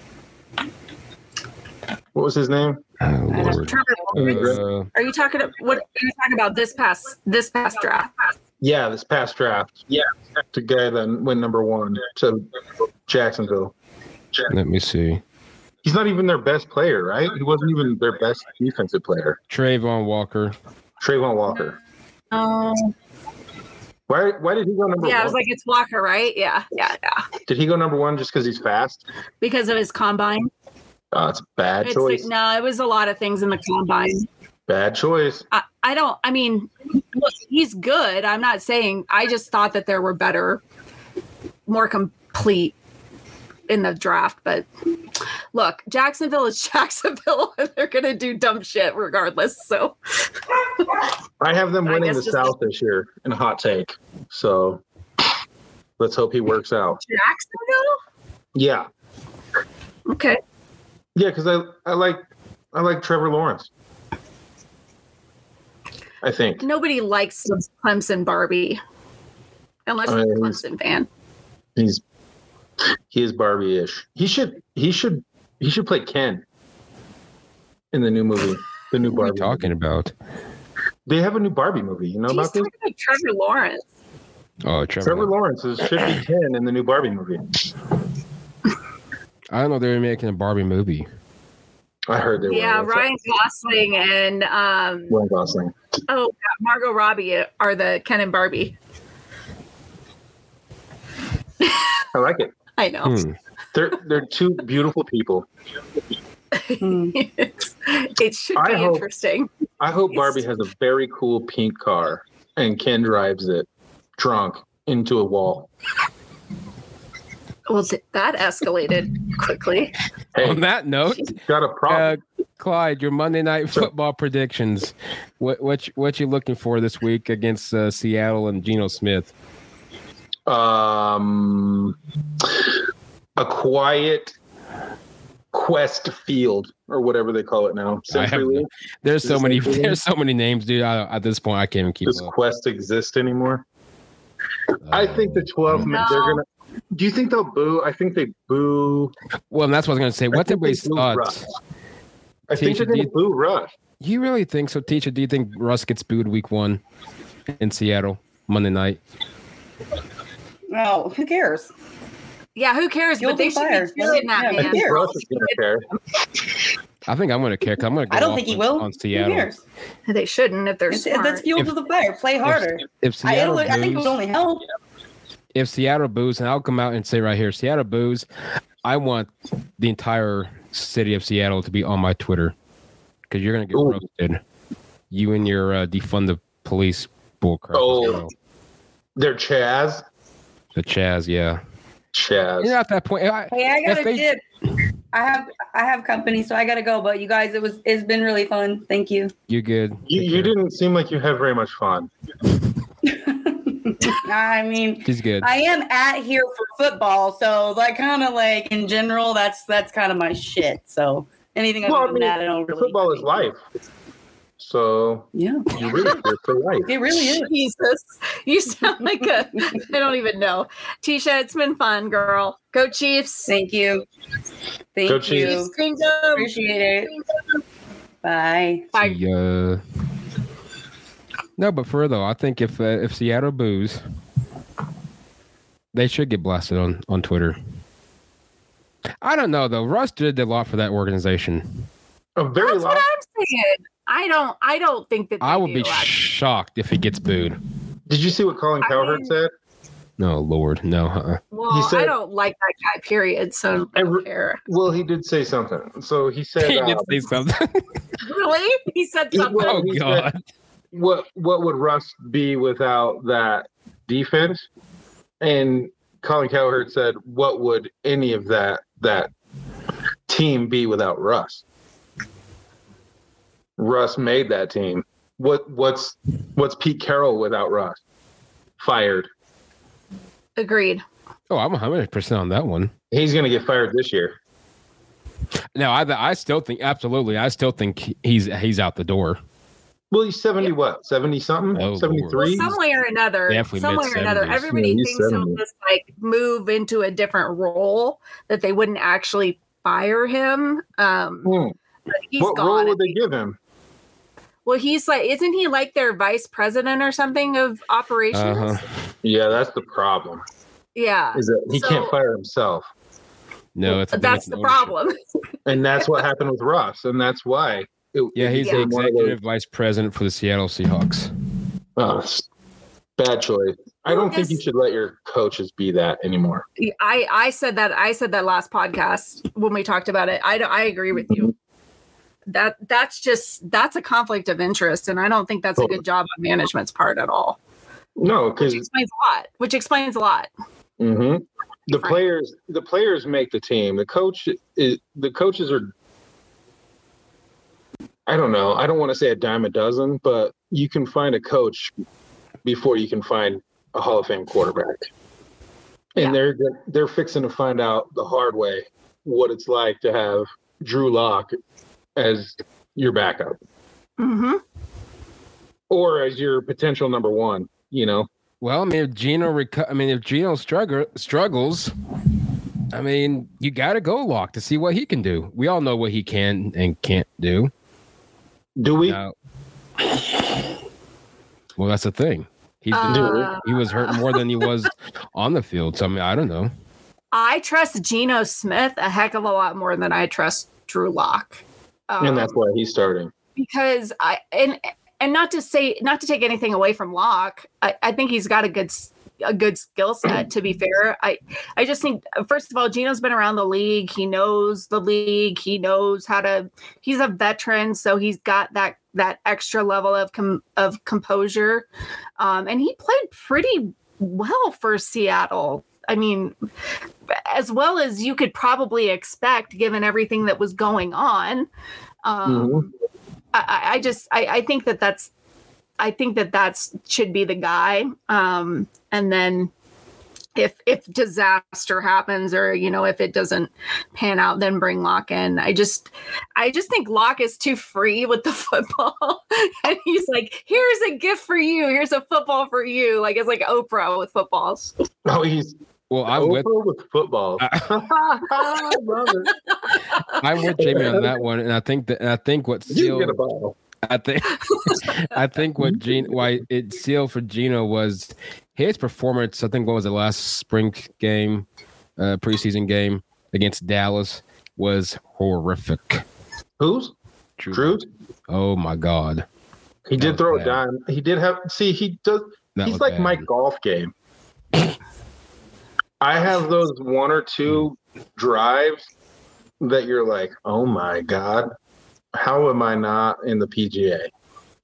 What was his name? Oh, Lord. Uh, Are you talking? What are you talking about? This past this past draft? Yeah, this past draft. Yeah, the guy that went number one to Jacksonville. let me see. He's not even their best player, right? He wasn't even their best defensive player. Travon Walker. Travon Walker. Um, Why? Why did he go number yeah, I was like, it's Walker, right? Yeah, yeah, yeah. did he go number one just because he's fast? Because of his combine. Uh, it's a bad It's choice. like, no, it was a lot of things in the combine. Bad choice. I, I don't. I mean, look, he's good. I'm not saying. I just thought that there were better, more complete in the draft. But look, Jacksonville is Jacksonville, and they're gonna do dumb shit regardless. So I have them winning the South this year in a hot take. So let's hope he works out. Jacksonville. Yeah, Okay. yeah, because I I like I like Trevor Lawrence. I think Nobody likes Clemson Barbie, unless you're a mean, Clemson fan. he's he is Barbie-ish. He should he should he should play Ken in the new movie, the new What are you Barbie. talking about? They have a new Barbie movie. You know He's about this? talking about Trevor Lawrence. Oh, Trevor. Trevor Lawrence is, should be Ken in the new Barbie movie. I don't know. They're making a Barbie movie. I heard they Yeah, were. Ryan Gosling and um, Ryan Gosling. oh Margot Robbie are the Ken and Barbie. I like it. I know. Hmm. They're they're two beautiful people. It should I be hope- interesting. I hope Barbie has a very cool pink car and Ken drives it drunk into a wall. Well, th- that escalated quickly. Hey, On that note, got a problem. uh, Clyde, your Monday night Sure. football predictions. What what you, what you looking for this week against uh, Seattle and Geno Smith? um, a quiet Qwest Field or whatever they call it now. Have Century There's so many. that- There's so many names, dude. I, at this point, I can't even keep Does up. Qwest exist anymore? I think the 12 uh, No. they're gonna. Do you think they'll boo? I think they boo. Well, that's what I was going to say. I What's think they everybody's boo thoughts? I think they're gonna do boo Russ. You really think so, Tisha? Do you think Russ gets booed week one in Seattle Monday night? Well, who cares? Yeah, who cares? You'll but they be should fired. be cheering that Yeah, I man. who think cares? Russ is gonna care. I think I'm going to care. 'cause I'm going to. Go I don't think he will. on Who Seattle. cares? They shouldn't if they're It's, smart. that's fuel If- to the fire. Play harder. If I, Seattle it'll- I think it boos- would only help. if Seattle boos, and I'll come out and say right here, Seattle boos, I want the entire city of Seattle to be on my Twitter because you're gonna get Ooh. roasted. You and your uh, defund the police bullcrap. Oh. They're Chaz. the Chaz, yeah. Chaz. You're at that point. I, Hey, I got If to they- dip. I have I have company, so I gotta go. But you guys, it was it's been really fun. Thank you. You're good? You, you didn't seem like you had very much fun. I mean, She's good. I am at here for football, so like kind of like in general, that's that's kind of my shit. So anything other Well, I than mean, that, I don't really. Football is life. So Yeah, you really here for life. it really is. Jesus, you sound like a. I don't even know. Tisha, it's been fun, girl. Go Chiefs. Thank you. Thank Go you. Chiefs. Chiefs Kingdom. Appreciate it. Bye. Bye. Yeah. No, but for though, I think if uh, if Seattle boos, they should get blasted on on Twitter. I don't know though. Russ did a lot for that organization. A very That's lot. what I'm saying. I don't. I don't think that. I would do, be actually. shocked if he gets booed. Did you see what Colin I Cowherd mean- said? No, Lord, no. Uh-uh. Well, said- I don't like that guy. Period. So I don't Every- care. Well, he did say something. So he said, He did uh, say something. Really? He said He- something. oh he said- God. "What what would Russ be without that defense?" And Colin Cowherd said, "What would any of that that team be without Russ?" Russ made that team. What what's what's Pete Carroll without Russ? Fired. Agreed. Oh, I'm 100 percent on that one. He's going to get fired this year. No, I I still think absolutely. I still think he's he's out the door. Well, he's seventy what? Seventy something? Oh, Lord. Seventy Well, three? some way or another, Definitely some way or another, everybody Yeah, he's thinks he'll just like move into a different role that they wouldn't actually fire him. Um, but he's What gone. role would they think. give him? Well, he's like, isn't he like their vice president or something of operations? Uh-huh. Yeah, that's the problem. Yeah, Is that he can't fire himself. No, it's that's the problem. And that's what happened with Russ, and that's why. It, Yeah, he's Yeah. the one of executive vice president for the Seattle Seahawks. Oh, bad choice. I don't think you should let your coaches be that anymore. I I said that I said that last podcast when we talked about it. I I agree with you. That that's just that's a conflict of interest, and I don't think that's a good job on management's part at all. No, Which because explains a lot. Which explains a lot. Mm-hmm. the players the players make the team. The coach is the coaches are. I don't know. I don't want to say a dime a dozen, but you can find a coach before you can find a Hall of Fame quarterback. And Yeah. they're they're fixing to find out the hard way what it's like to have Drew Lock as your backup Mm-hmm. or as your potential number one. You know, Well, I mean, if Geno, reco- I mean, if Geno struggle struggles, I mean, you got to go lock to see what he can do. We all know what he can and can't do. do we? Now- well, that's the thing. He's been, Uh, he was hurt more than he was on the field. So I mean, I don't know. I trust Geno Smith a heck of a lot more than I trust Drew Lock. And that's why he's starting. because I and and not to say not to take anything away from Lock, I, I think he's got a good a good skill set. To be fair, I I just think first of all, Geno's been around the league. He knows the league. He knows how to. He's a veteran, so he's got that that extra level of com, of composure, um, and he played pretty well for Seattle. I mean, as well as you could probably expect, given everything that was going on. Um, Mhm. I, I- I just I, I think that that's I think that that's should be the guy. Um, and then if if disaster happens or you know if it doesn't pan out, then bring Lock in. I just I just think Lock is too free with the football, and he's like, "Here's a gift for you. Here's a football for you." Like it's like Oprah with footballs. Oh, he's Well, I'm with Oprah with football. I- Love it. I'm with Jamie on that one, and I think that I think what sealed get a bottle. I think I think what Gene why it sealed for Geno was his performance. I think what was the last spring game, uh, preseason game against Dallas was horrific. Who's Drew-? Oh my god, He That did throw a dime. He did have. See, he does. that he's like bad. my golf game. I have those one or two drives that you're like, oh my god, how am I not in the PGA?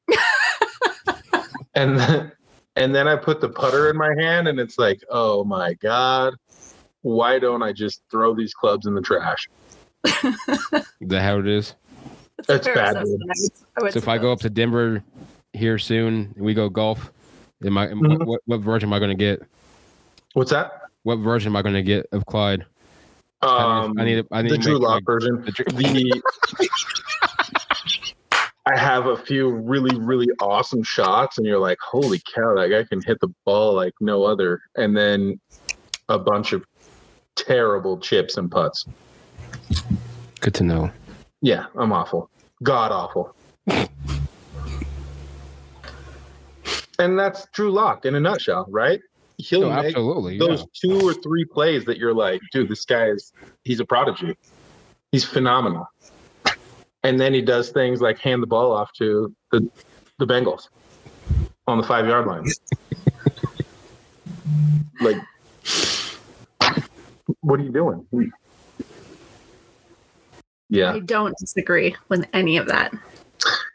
and then, and then I put the putter in my hand, and it's like, oh my god, why don't I just throw these clubs in the trash? Is that how it is? It's a That's bad, assessment, I would- I would So if I go up to Denver here soon, and we go golf. Am I? am- Mhm. what, what version am I going to get? What's that? What version am I going to get of Clyde? I Um, need- I need. I need the Drew Lock version. the the I have a few really, really awesome shots, and you're like, holy cow, that guy can hit the ball like no other. And then a bunch of terrible chips and putts. Good to know. Yeah, I'm awful. God awful. and that's Drew Lock in a nutshell, right? He'll Oh, make absolutely. those yeah. two or three plays that you're like, dude, this guy is he's a prodigy. He's phenomenal. And then he does things like hand the ball off to the the Bengals on the five yard line. Like, what are you doing? Yeah, I don't disagree with any of that.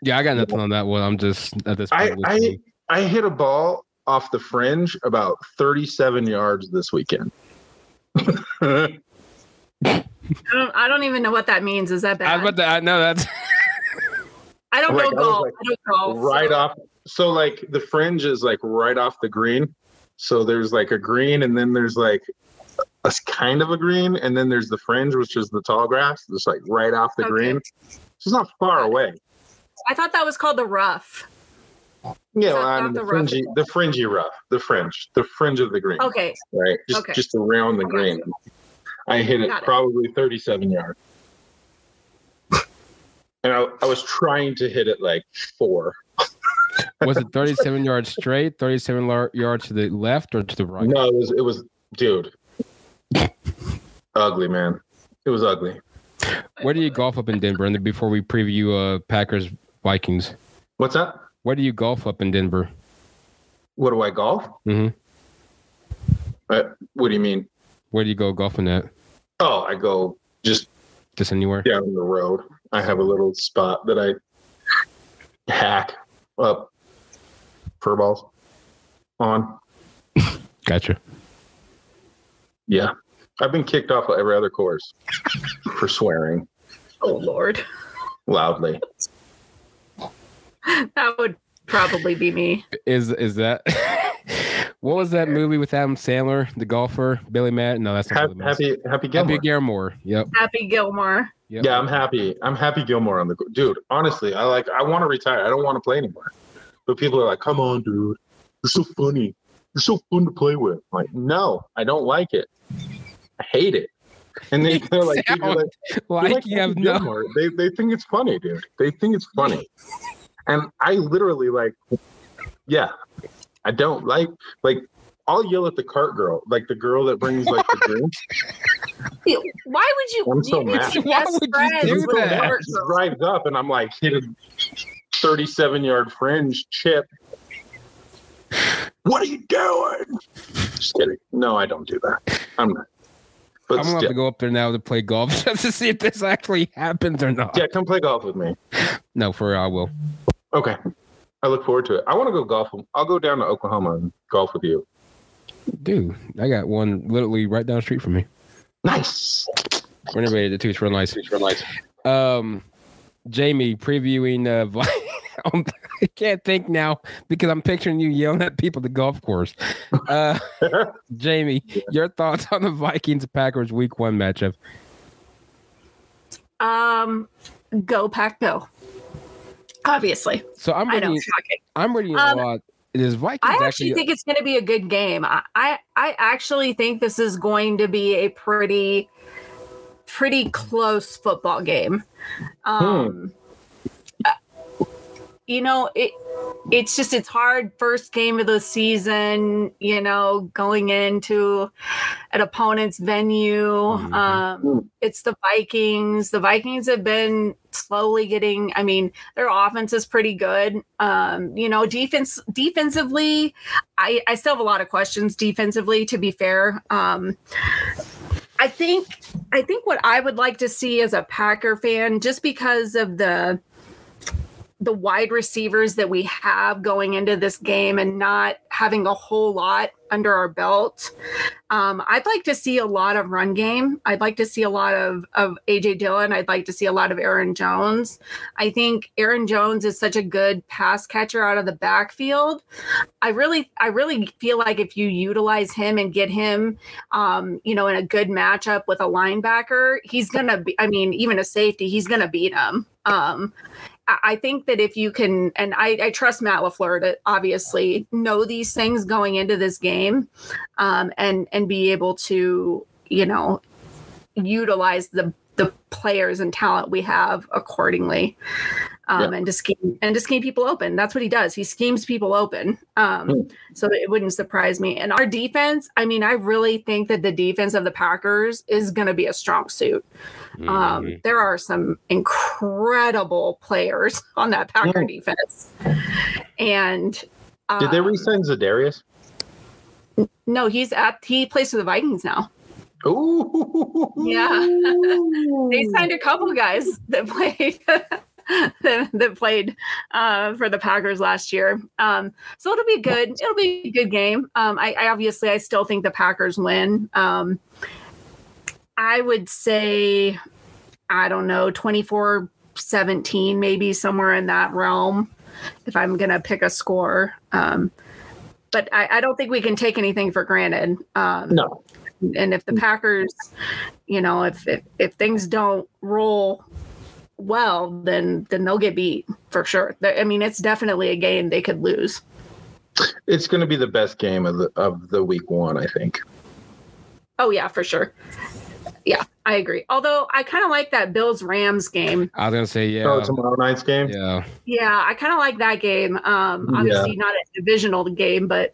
Yeah, I got nothing on that one. I'm just at this I point. I listening. I hit a ball off the fringe about 37 yards this weekend. I don't, I don't even know what that means. Is that I bad? was about to, I know that's I don't Like, know I golf. like, I don't golf. right so- off. So like the fringe is like right off the green. So there's like a green, and then there's like a kind of a green, and then there's the fringe, which is the tall grass, just like right off the Okay. green. It's not far away. I thought that was called the rough. Yeah, well, I not mean, the the rough. fringy, the fringy rough, the fringe, the fringe of the green, Okay. right? Just Okay. just around the I green. I hit it it. probably 37 yards. And I, I was trying to hit it like four. was it 37 yards straight, 37 lar- yards to the left or to the right? No, it was it was dude. ugly man. It was ugly. Where do you golf up in Denver? And before we preview uh, Packers Vikings, What's that? Where do you golf up in Denver? What do I golf? Mm-hmm. Uh, what do you mean? Where do you go golfing at? Oh, I go just Just anywhere? down the road. I have a little spot that I hack up fur balls on. Gotcha. Yeah. I've been kicked off of every other course for swearing Oh Lord, loudly. that would probably be me. Is is that what was that movie with Adam Sandler, the golfer, Billy Matt? No, that's not Happy Billy happy happy Gilmore. Happy Gilmore. Yep. Happy Gilmore. yep. Yeah, I'm happy. I'm happy Gilmore on the dude. Honestly, I like. I want to retire. I don't want to play anymore. But people are like, "Come on, dude. You're so funny. You're so fun to play with." I'm like, no, I don't like it. I hate it. And they, they're like, people are like, like, "You're like you have Happy no. Gilmore." They they think it's funny, dude. They think it's funny. And I literally like, yeah, I don't like like. I'll yell at the cart girl, like the girl that brings like the drink. Why would you? I'm so you mad. to Why would you do that? the She drives up and I'm like hit a 37 yard fringe chip. What are you doing? Just kidding. No, I don't do that. I'm not. But I'm gonna have to go up there now to play golf just to see if this actually happens or not. yeah, come play golf with me. No, for real, I will. Okay. I look forward to it. I want to go golf. I'll go down to Oklahoma and golf with you. Dude, I got one literally right down the street from me. Nice. Renovated it too. It's real nice. It's real nice. Um, Jamie previewing. Uh, Vi- I can't think now because I'm picturing you yelling at people at the golf course. Uh, Jamie, your thoughts on the Vikings Packers Week One matchup? Um, go pack, go. Obviously, So I'm I know. I'm reading Um, a lot. Is Vikings I actually? actually think it's going to be a good game. I, I I actually think this is going to be a pretty pretty close football game. Um, uh, you know, it it's just it's hard first game of the season. You know, going into an opponent's venue. Mhm. Um, it's the Vikings. The Vikings have been slowly getting. I mean, their offense is pretty good. Um, you know, defense defensively, I I still have a lot of questions defensively. To be fair, um, I think I think what I would like to see as a Packer fan, just because of the the wide receivers that we have going into this game and not having a whole lot under our belt. Um, I'd like to see a lot of run game. I'd like to see a lot of, of AJ Dillon. I'd like to see a lot of Aaron Jones. I think Aaron Jones is such a good pass catcher out of the backfield. I really, I really feel like if you utilize him and get him, um, you know, in a good matchup with a linebacker, he's gonna be. I mean, even a safety, he's gonna beat him. Um, I think that if you can, and I, I trust Matt Lafleur to obviously know these things going into this game, um, and and be able to, you know, utilize the the players and talent we have accordingly, um, and to scheme and to scheme people open. That's what he does. He schemes people open. Um, Hmm. so it wouldn't surprise me. And our defense, I mean, I really think that the defense of the Packers is going to be a strong suit. Um, Mhm. there are some incredible players on that Packer defense. And Did they um, re-sign Za'Darius? No, he's at he plays for the Vikings now. Ooh. Yeah. They signed a couple guys that played that, that played uh, for the Packers last year. Um, so it'll be good. It'll be a good game. Um, I, I obviously I still think the Packers win. Um, I would say I don't know 24 17 maybe somewhere in that realm if I'm going to pick a score. Um, but I, I don't think we can take anything for granted. Um, No. and if the Packers, you know, if, if if things don't roll well, then then they'll get beat for sure. I mean, it's definitely a game they could lose. It's going to be the best game of the of the week one, I think. Oh yeah, for sure. Yeah, I agree. Although I kind of like that Bills Rams game. I was gonna say yeah. Oh, tomorrow night's game. Yeah. Yeah, I kind of like that game. Um, Yeah. obviously not a divisional game, but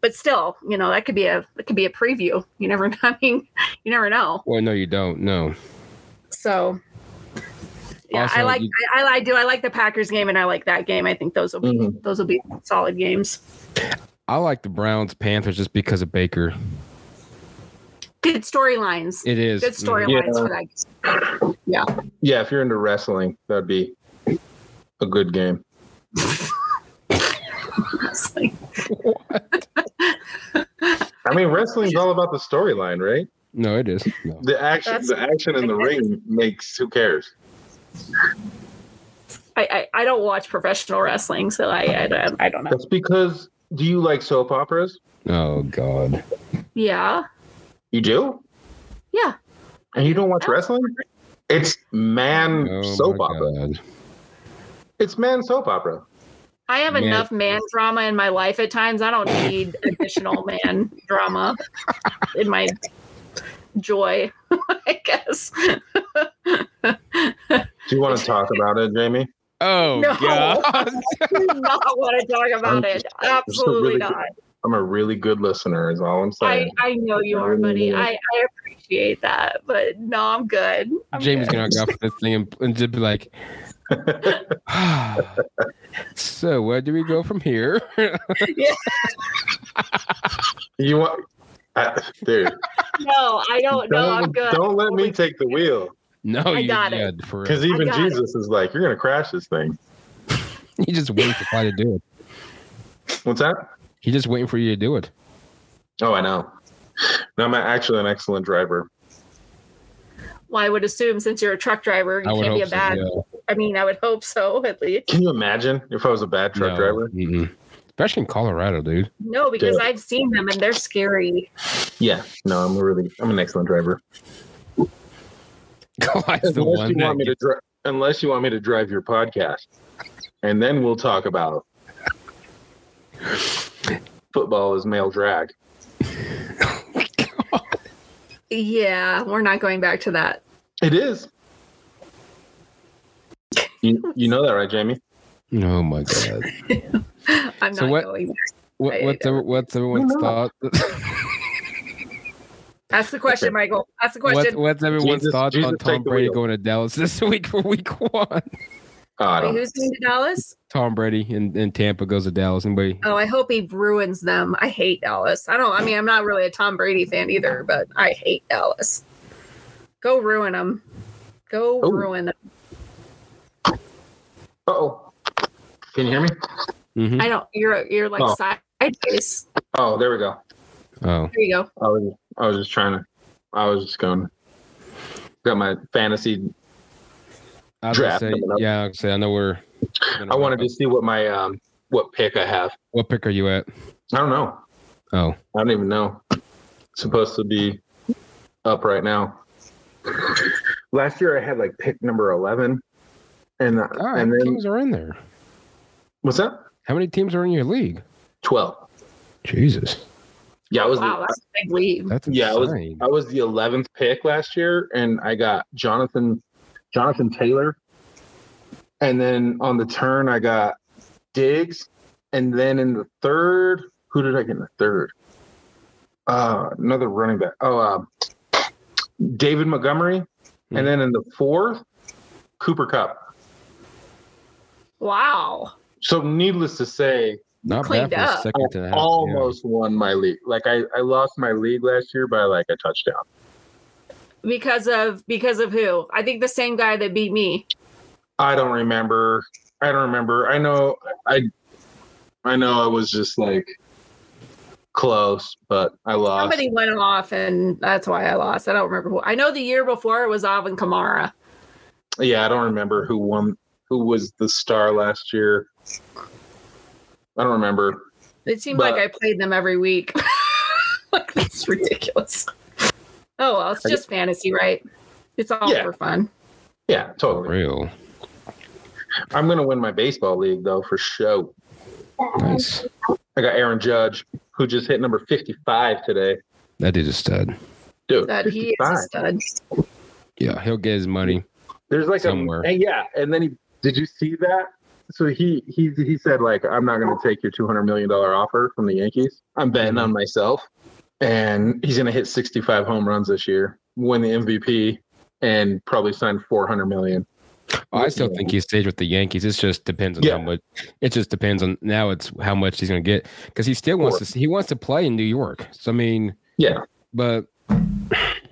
but still, you know, that could be a that could be a preview. You never. I mean, you never know. Well, no, you don't. No. So. Yeah, I like you- I, I do I like the Packers game and I like that game. I think those will be Mhm. those will be solid games. I like the Browns Panthers just because of Baker. Good storylines. It is Good storylines Yeah. for that. Yeah, Yeah, if you're into wrestling, that'd be a good game. It's like- I mean, wrestling's all about the storyline, right? No, it is. No. The action, That's- the action in the ring makes. Who cares? I, I, I don't watch professional wrestling, so I I, don't- I don't know. That's because. Do you like soap operas? Oh God. Yeah, You do, yeah. and you don't watch wrestling? It's man Oh soap opera. God. It's man soap opera. I have Man. enough man drama in my life at times. I don't need additional man drama in my joy, I guess. Do you want to talk about it, Jamie? Oh No. God. I do not want to talk about it. Absolutely really not. I'm a really good listener, is all I'm I, saying. I I know you are, buddy. I, I appreciate that, but no, I'm good. I'm Jamie's good. gonna go for this thing and, and just be like, ah, so where do we go from here? you want, I, dude? No, I don't know. I'm good. don't let me take the wheel, no, I you got it. did for because even. Jesus is like, "You're gonna crash this thing." He just waiting for Clyde to do it. What's that? He just waiting for you to do it. Oh, I know. No, I'm actually an excellent driver. Well, I would assume since you're a truck driver, you I can't be a hope so, bad. yeah. I mean, I would hope so at least. Can you imagine if I was a bad truck No, driver? mm-mm. Especially in Colorado, dude. No, because Yeah. I've seen them and they're scary. Yeah. No, I'm really, I'm an excellent driver. Clyde's the Unless one you want me to gets- drive, unless you want me to drive your podcast, and then we'll talk about football as male drag. Yeah, we're not going back to that. It is. You, you know that, right, Jamie? Oh my god. I'm So not what- going. What, I- what's every- what's everyone's no. thought? Ask the question, Okay. Michael. Ask the What's, question. what's everyone's Jesus- thoughts Jesus, on Tom Brady going to Dallas this week for Week One? Oh, Wait, who's going to Dallas? Tom Brady and, in Tampa goes to Dallas. Anybody? Oh, I hope he ruins them. I hate Dallas. I don't. I mean, I'm not really a Tom Brady fan either, but I hate Dallas. Go ruin them. Go Oh. ruin them. oh. Can you hear me? Mhm. I don't. You're you're like Oh. sideways. Oh, there we go. Oh, There you go. I was, I was just trying to. I was just going. Got my fantasy. I Draft say, yeah. I, say, I know we're. gonna I wanted to see what my um what pick I have. What pick are you at? I don't know. Oh, I don't even know. It's supposed to be up right now. Last year I had like pick number eleven, and uh, all right. and then teams are in there. what's that? How many teams are in your league? Twelve. Jesus, Yeah, I was. wow, the, that's a big lead. that's Yeah, I was- I was the eleventh pick last year, and I got Jonathan Jonathan Taylor, and then on the turn I got Diggs, and then in the third, who did I get in the third? Uh, another running back. Oh, uh, David Montgomery, and then in the fourth, Cooper Kupp. Wow. So, needless to say, Not Cleaned bad for up. a second and a half. yeah. almost won my league. Like I, I lost my league last year by like a touchdown. Because of because of who? I think the same guy that beat me. I don't remember. I don't remember. I know I I know I was just like close, but I lost. Somebody went off, and that's why I lost. I don't remember who. I know the year before it was Alvin Kamara. Yeah, I don't remember who won who was the star last year. I don't remember. It seemed But- like I played them every week. like that's ridiculous. Oh well, it's just fantasy, right? It's all Yeah. for fun. Yeah, totally. Real. I'm gonna win my baseball league though for sure. Nice. I got Aaron Judge, who just hit number 55 today. That dude's a stud. Dude, That he is a stud. Yeah, he'll get his money. There's like somewhere. a and yeah, and then he did you see that? So he he he said like I'm not going to take your 200 million dollar offer from the Yankees. I'm betting Mm-hmm. on myself, and he's going to hit 65 home runs this year, win the MVP, and probably sign 400 million. Oh, I still think he stays with the Yankees. It just depends on Yeah. how much. It just depends on now. It's how much he's going to get because he still wants to. He wants to play in New York. So I mean, Yeah, but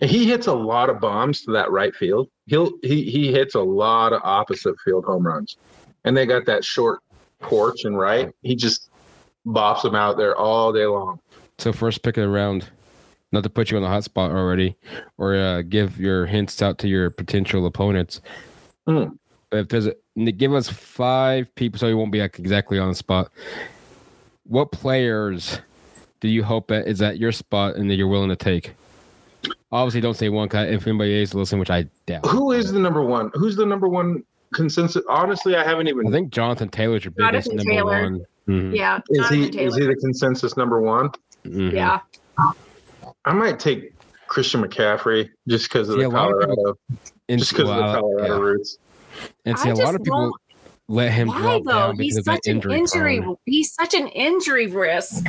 he hits a lot of bombs to that right field. He'll he he hits a lot of opposite field home runs, and they got that short porch and right. He just bops them out there all day long. So first pick of the round. Not to put you on the hot spot already, or uh, give your hints out to your potential opponents. But if there's a, give us five people, so you won't be like exactly on the spot. What players do you hope that is at your spot and that you're willing to take? Obviously, don't say one. one. 'cause If anybody is listening, which I doubt. Who is the number one? Who's the number one consensus? Honestly, I haven't even. I think Jonathan Taylor's your biggest Jonathan number Taylor. one. Mhm, Yeah, is he Taylor. is he the consensus number one? Mhm. yeah, I might take Christian McCaffrey just because of See, the a lot of Colorado, And, just because of the Colorado yeah. roots. And see, I a lot just of people don't- let him Why drop though? down He's because of that such an injury. injury. He's such an injury risk.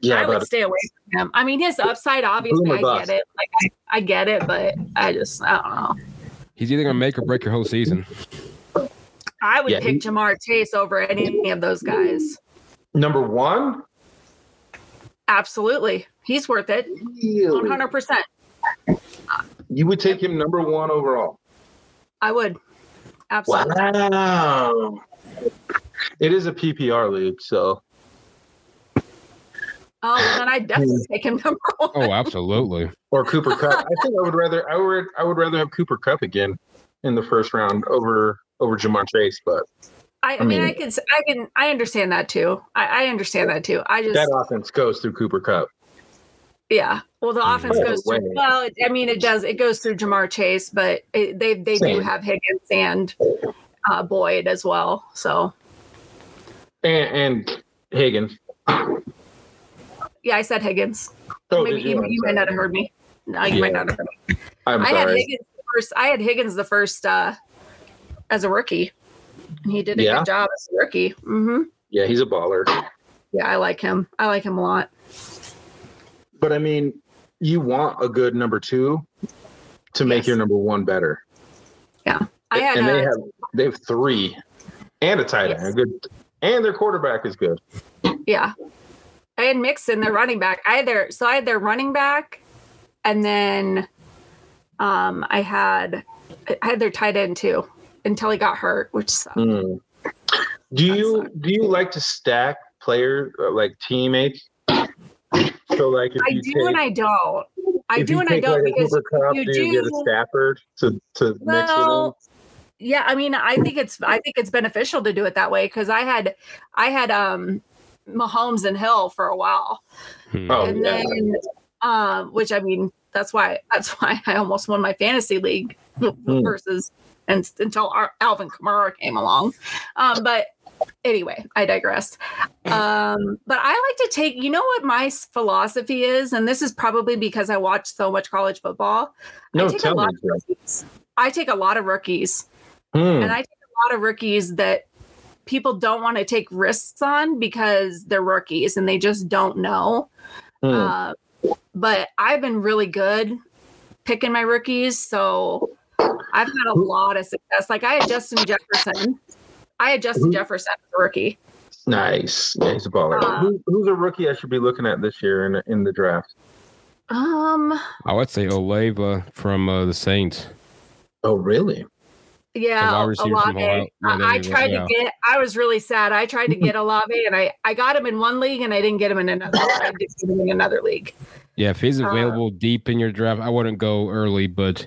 Yeah, I would stay away from him. I mean, his upside, obviously, I bust. get it. Like, I, I get it, but I just, I don't know. He's either gonna make or break your whole season. I would Yeah, pick he- Ja'Marr Chase over any of those guys. number one, Absolutely, he's worth it. Really? hundred percent. you would take him number one overall. I would. Absolutely. Wow. It is a PPR league, so Oh, well, then I definitely take him number oh, one. Oh, absolutely. or Cooper Kupp. I think I would rather I would I would rather have Cooper Kupp again in the first round over over Ja'Marr Chase, but I, I mean, I can, I can, I understand that too. I, I understand that too. I just, that offense goes through Cooper Kupp. yeah. Well, the offense Oh, goes through. Well, it, I mean, it does. It goes through Ja'Marr Chase, but it, they they do have Higgins and uh, Boyd as well. So And and Higgins. yeah, I said Higgins. Oh, Maybe you, you? you might not have heard me. No, you might not have heard me. I'm I had. Higgins the first. I had Higgins the first uh, as a rookie, and he did a Yeah? good job as a rookie. hmm Yeah, he's a baller. Yeah, I like him. I like him a lot. But I mean, you want a good number two to make Yes. your number one better. I had and they uh, have they have three and a tight end, Yes. a good, and their quarterback is good. Yeah. I had Mixon, their running back. I had their so I had their running back, and then um I had I had their tight end too until he got hurt, which sucked. Hmm. Do you That's do you like to stack player uh, like teammates? So like if I you do take, and I don't. I do and I don't like, because Kupp, you do you get a Stafford to to mix with well, yeah, I mean, I think it's I think it's beneficial to do it that way because I had I had um Mahomes and Hill for a while. Hmm. Oh, and yeah. then um which i mean that's why that's why i almost won my fantasy league versus and until Ar- alvin kamara came along um but anyway i digressed um but i like to take you know what my philosophy is and this is probably because i watch so much college football No, i take a lot me. of rookies i take a lot of rookies Hmm. and I take a lot of rookies that people don't want to take risks on because they're rookies and they just don't know. Hmm. Uh, but I've been really good picking my rookies, so I've had a lot of success. Like I had Justin Jefferson. I had Justin Who- Jefferson as a rookie. Nice. Yeah, he's a baller. Uh, Who, who's a rookie I should be looking at this year in in the draft? Um, I would say Olave from uh, the Saints. Oh, really? yeah, wide receiver from Ohio- Olave. yeah, I, I tried yeah. to get. I was really sad. I tried to get Olave, and I I got him in one league, and I didn't get him in another. I did get him in another league. Yeah, if he's Uh, available deep in your draft, I wouldn't go early, but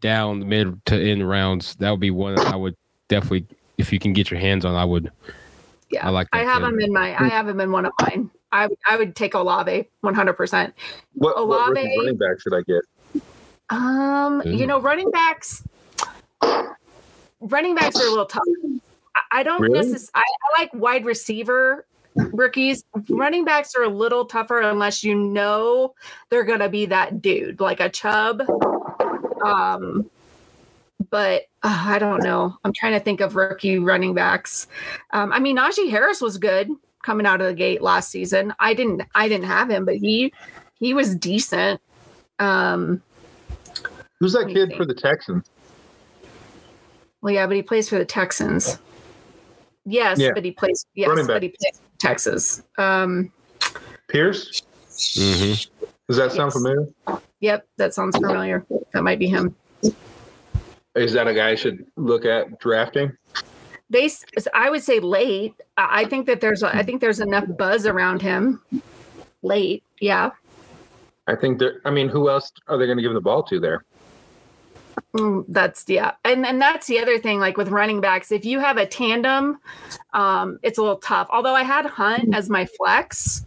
down mid to end rounds, that would be one I would definitely, if you can get your hands on, I would. Yeah, I like I have kid. him in my. I have him in one of mine. I would- I would take Olave one hundred percent. What, what Olave. running back should I get? Um, you know, running backs. Running backs are a little tough. I- I don't Really? necessarily. I, I like wide receiver rookies. Running backs are a little tougher unless you know they're gonna be that dude, like a Chubb. Um, but uh, I don't know. I'm trying to think of rookie running backs. Um, I mean, Najee Harris was good coming out of the gate last season. I didn't. I didn't have him, but he he was decent. Um, Who's that kid think. for the Texans? Well, yeah, but he plays for the Texans. Yes, Yeah. but he plays. Yes, but he plays for Texas. Um, Pierce? Mhm. Does that sound Yes. familiar? yep, that sounds familiar. That might be him. Is that a guy I should look at drafting? They, I would say late. I think that there's, a, I think there's enough buzz around him. Late, yeah. I think there. I mean, who else are they going to give the ball to there? Mm, that's yeah, and and that's the other thing. Like with running backs, if you have a tandem, um, it's a little tough. Although I had Hunt as my flex,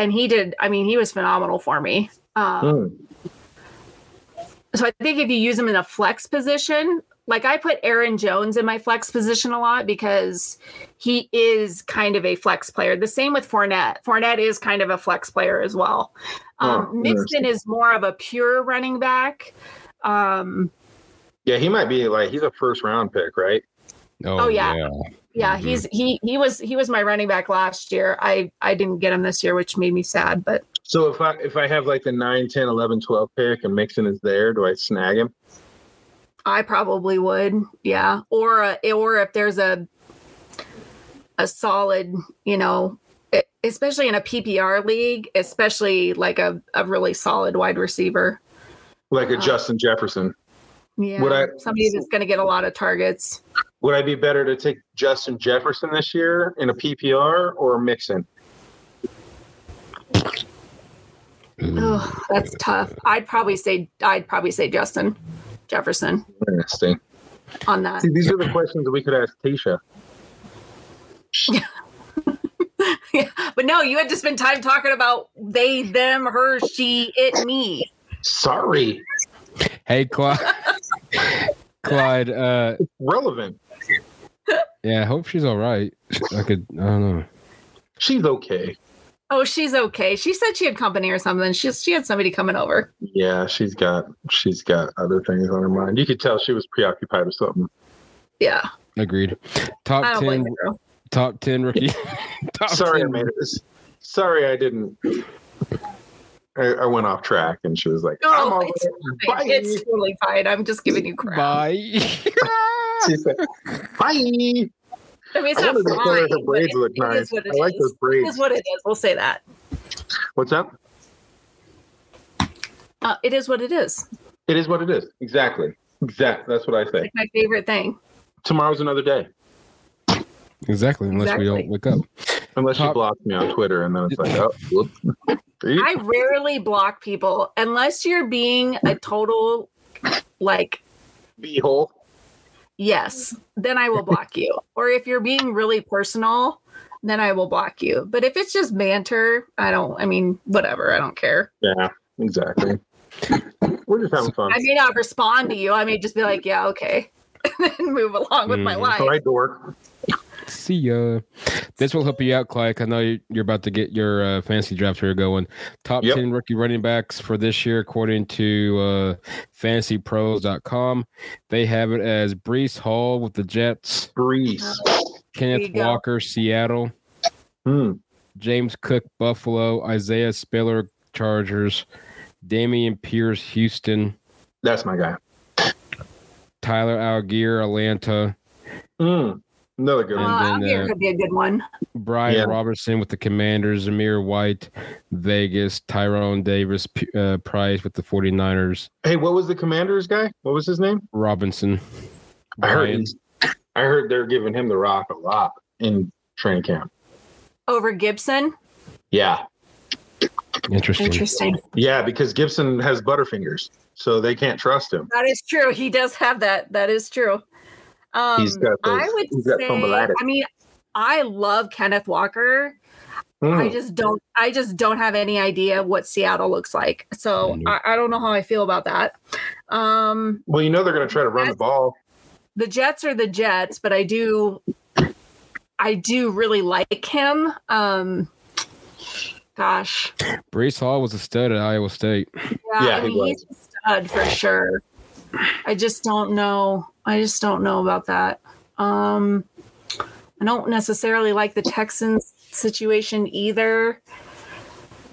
and he did. I mean, he was phenomenal for me. Um, Hmm. So I think if you use him in a flex position, like I put Aaron Jones in my flex position a lot because he is kind of a flex player. The same with Fournette. Fournette is kind of a flex player as well. Um, Oh, Mixon is more of a pure running back. Um, Yeah, he might be like he's a first round pick, right? Oh, yeah. yeah, Mhm. he's he he was he was my running back last year. I I didn't get him this year, which made me sad. But So if I if I have like the 9, 10, 11, 12 pick and Mixon is there, do I snag him? I probably would, yeah. Or uh, or if there's a a solid, you know, especially in a PPR league, especially like a, a really solid wide receiver. Like a Uh, Justin Jefferson. Yeah, Would I- somebody that's going to get a lot of targets. Would I be better to take Justin Jefferson this year in a PPR or Mixon? Oh, that's tough. I'd probably say I'd probably say Justin Jefferson Interesting. on that. See, these are the questions that we could ask Tisha. yeah, but no, you had to spend time talking about they, them, her, she, it, me. Sorry, Hey, Clyde. Clyde. Uh, relevant. Yeah, I hope she's all right. I could. I don't know. She's okay. Oh, she's okay. She said she had company or something. She she had somebody coming over. Yeah, she's got she's got other things on her mind. You could tell she was preoccupied with something. Yeah, Agreed. Top ten. Top ten rookie. top Sorry, I made it. Sorry, I didn't. I, I went off track, and she was like, No, "I'm all it's Bye. fine. It's totally fine. I'm just giving you crap. Bye. She said, "Bye." I mean, it's I not wanted her fine. her braids it- look it nice. is what it I like is. those braids. is what it is. We'll say that. What's up? Uh, it is what it is. It is what it is. Exactly. Exactly. That's what I say. Like my favorite thing. Tomorrow's another day, exactly. Unless we don't wake up. Unless you block me on Twitter, and then it's like, oh, whoops. I rarely block people unless you're being a total like Beehole. yes, then I will block you. Or if you're being really personal, then I will block you. But if it's just banter, I don't I mean, whatever, I don't care. Yeah, exactly. We're just having fun. I may not respond to you. I may just be like, yeah, okay. and then move along with my Mhm. life. All right, dork. See ya. This will help you out, Clyde. I know you- you're about to get your uh, fantasy draft here going. Top Yep. 10 rookie running backs for this year, according to uh, fantasypros.com. They have it as Breece Hall with the Jets, Breece, Kenneth. Walker, Seattle, Hmm. James Cook, Buffalo, Isaiah Spiller, Chargers, Dameon Pierce, Houston, That's my guy. Tyler Allgeier, Atlanta, Hmm. Another good Uh, one. And then, Allgeier uh, could be a good one. Brian Yeah. Robertson with the Commanders, Amir White, Vegas, Tyrion Davis, uh, Price with the 49ers, Hey, what was the Commanders guy? What was his name? Robinson. I heard. Brian. he's- I heard they're giving him the rock a lot in training camp. Over Gibson. Yeah, Interesting. Interesting. yeah, because Gibson has butterfingers, so they can't trust him. That is true. He does have that. That is true. Um, He's got those- I would he's got say. I mean, I love Kenneth Walker. I Mm. just don't. I just don't have any idea what Seattle looks like. So. I, I don't know how I feel about that. Um, Well, you know they're going to try to run the ball. the Jets are the Jets, but I do. I do really like him. Um, gosh, Breece Hall was a stud at Iowa State. yeah, Yeah, I he mean was. he's a stud for sure. I just don't know. I just don't know about that. Um, I don't necessarily like the Texans situation either.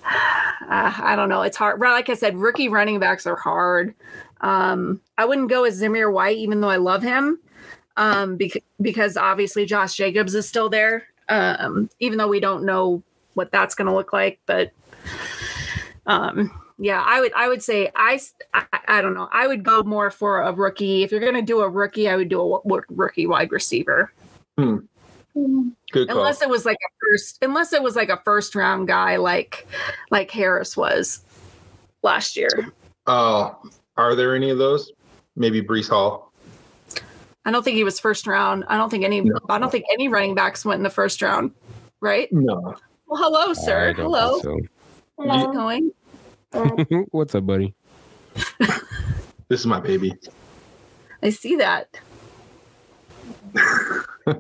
Uh, I don't know. It's hard. Like I said, rookie running backs are hard. Um, I wouldn't go with Zamir White, even though I love him, um, because because obviously Josh Jacobs is still there. Um, even though we don't know what that's going to look like, but um, yeah, I would I would say I. I don't know. I would go more for a rookie. If you're going to do a rookie, I would do a rookie wide receiver. Hmm. Good call. Unless it was like a first, unless it was like a first round guy, like like Harris was last year. Oh, are there any of those? Maybe Breece Hall. I don't think he was first round. I don't think any. No. I don't think any running backs went in the first round. Right? No. Well, hello, sir. Hello. think How's it going? So. What's up, buddy? This is my baby. I see that. All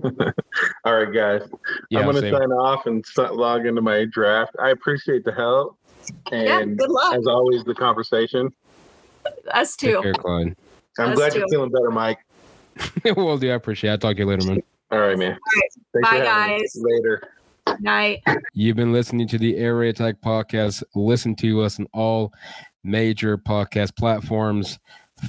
right, guys. Yeah, I'm going to sign off and s- log into my draft. I appreciate the help. Yeah. And Good luck. as always, the conversation. Us Take too. care, Clyde. I'm Us glad too. you're feeling better, Mike. well, do I appreciate it. I'll talk to you later, man. All right, man. Thanks for Bye, guys. Later. Night. You've been listening to the Air Raid Attack podcast. Listen to us on all major podcast platforms.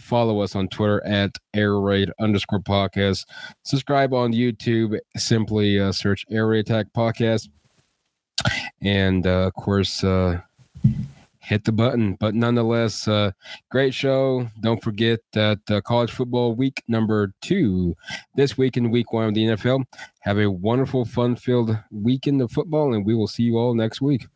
Follow us on Twitter at Air Raid underscore podcast. Subscribe on YouTube. Simply uh, search Air Raid Attack podcast. And uh, of course, uh, hit the button. But nonetheless, uh, great show. Don't forget that uh, college football week number two this week in week one of the NFL. Have a wonderful, fun filled weekend of football, and we will see you all next week.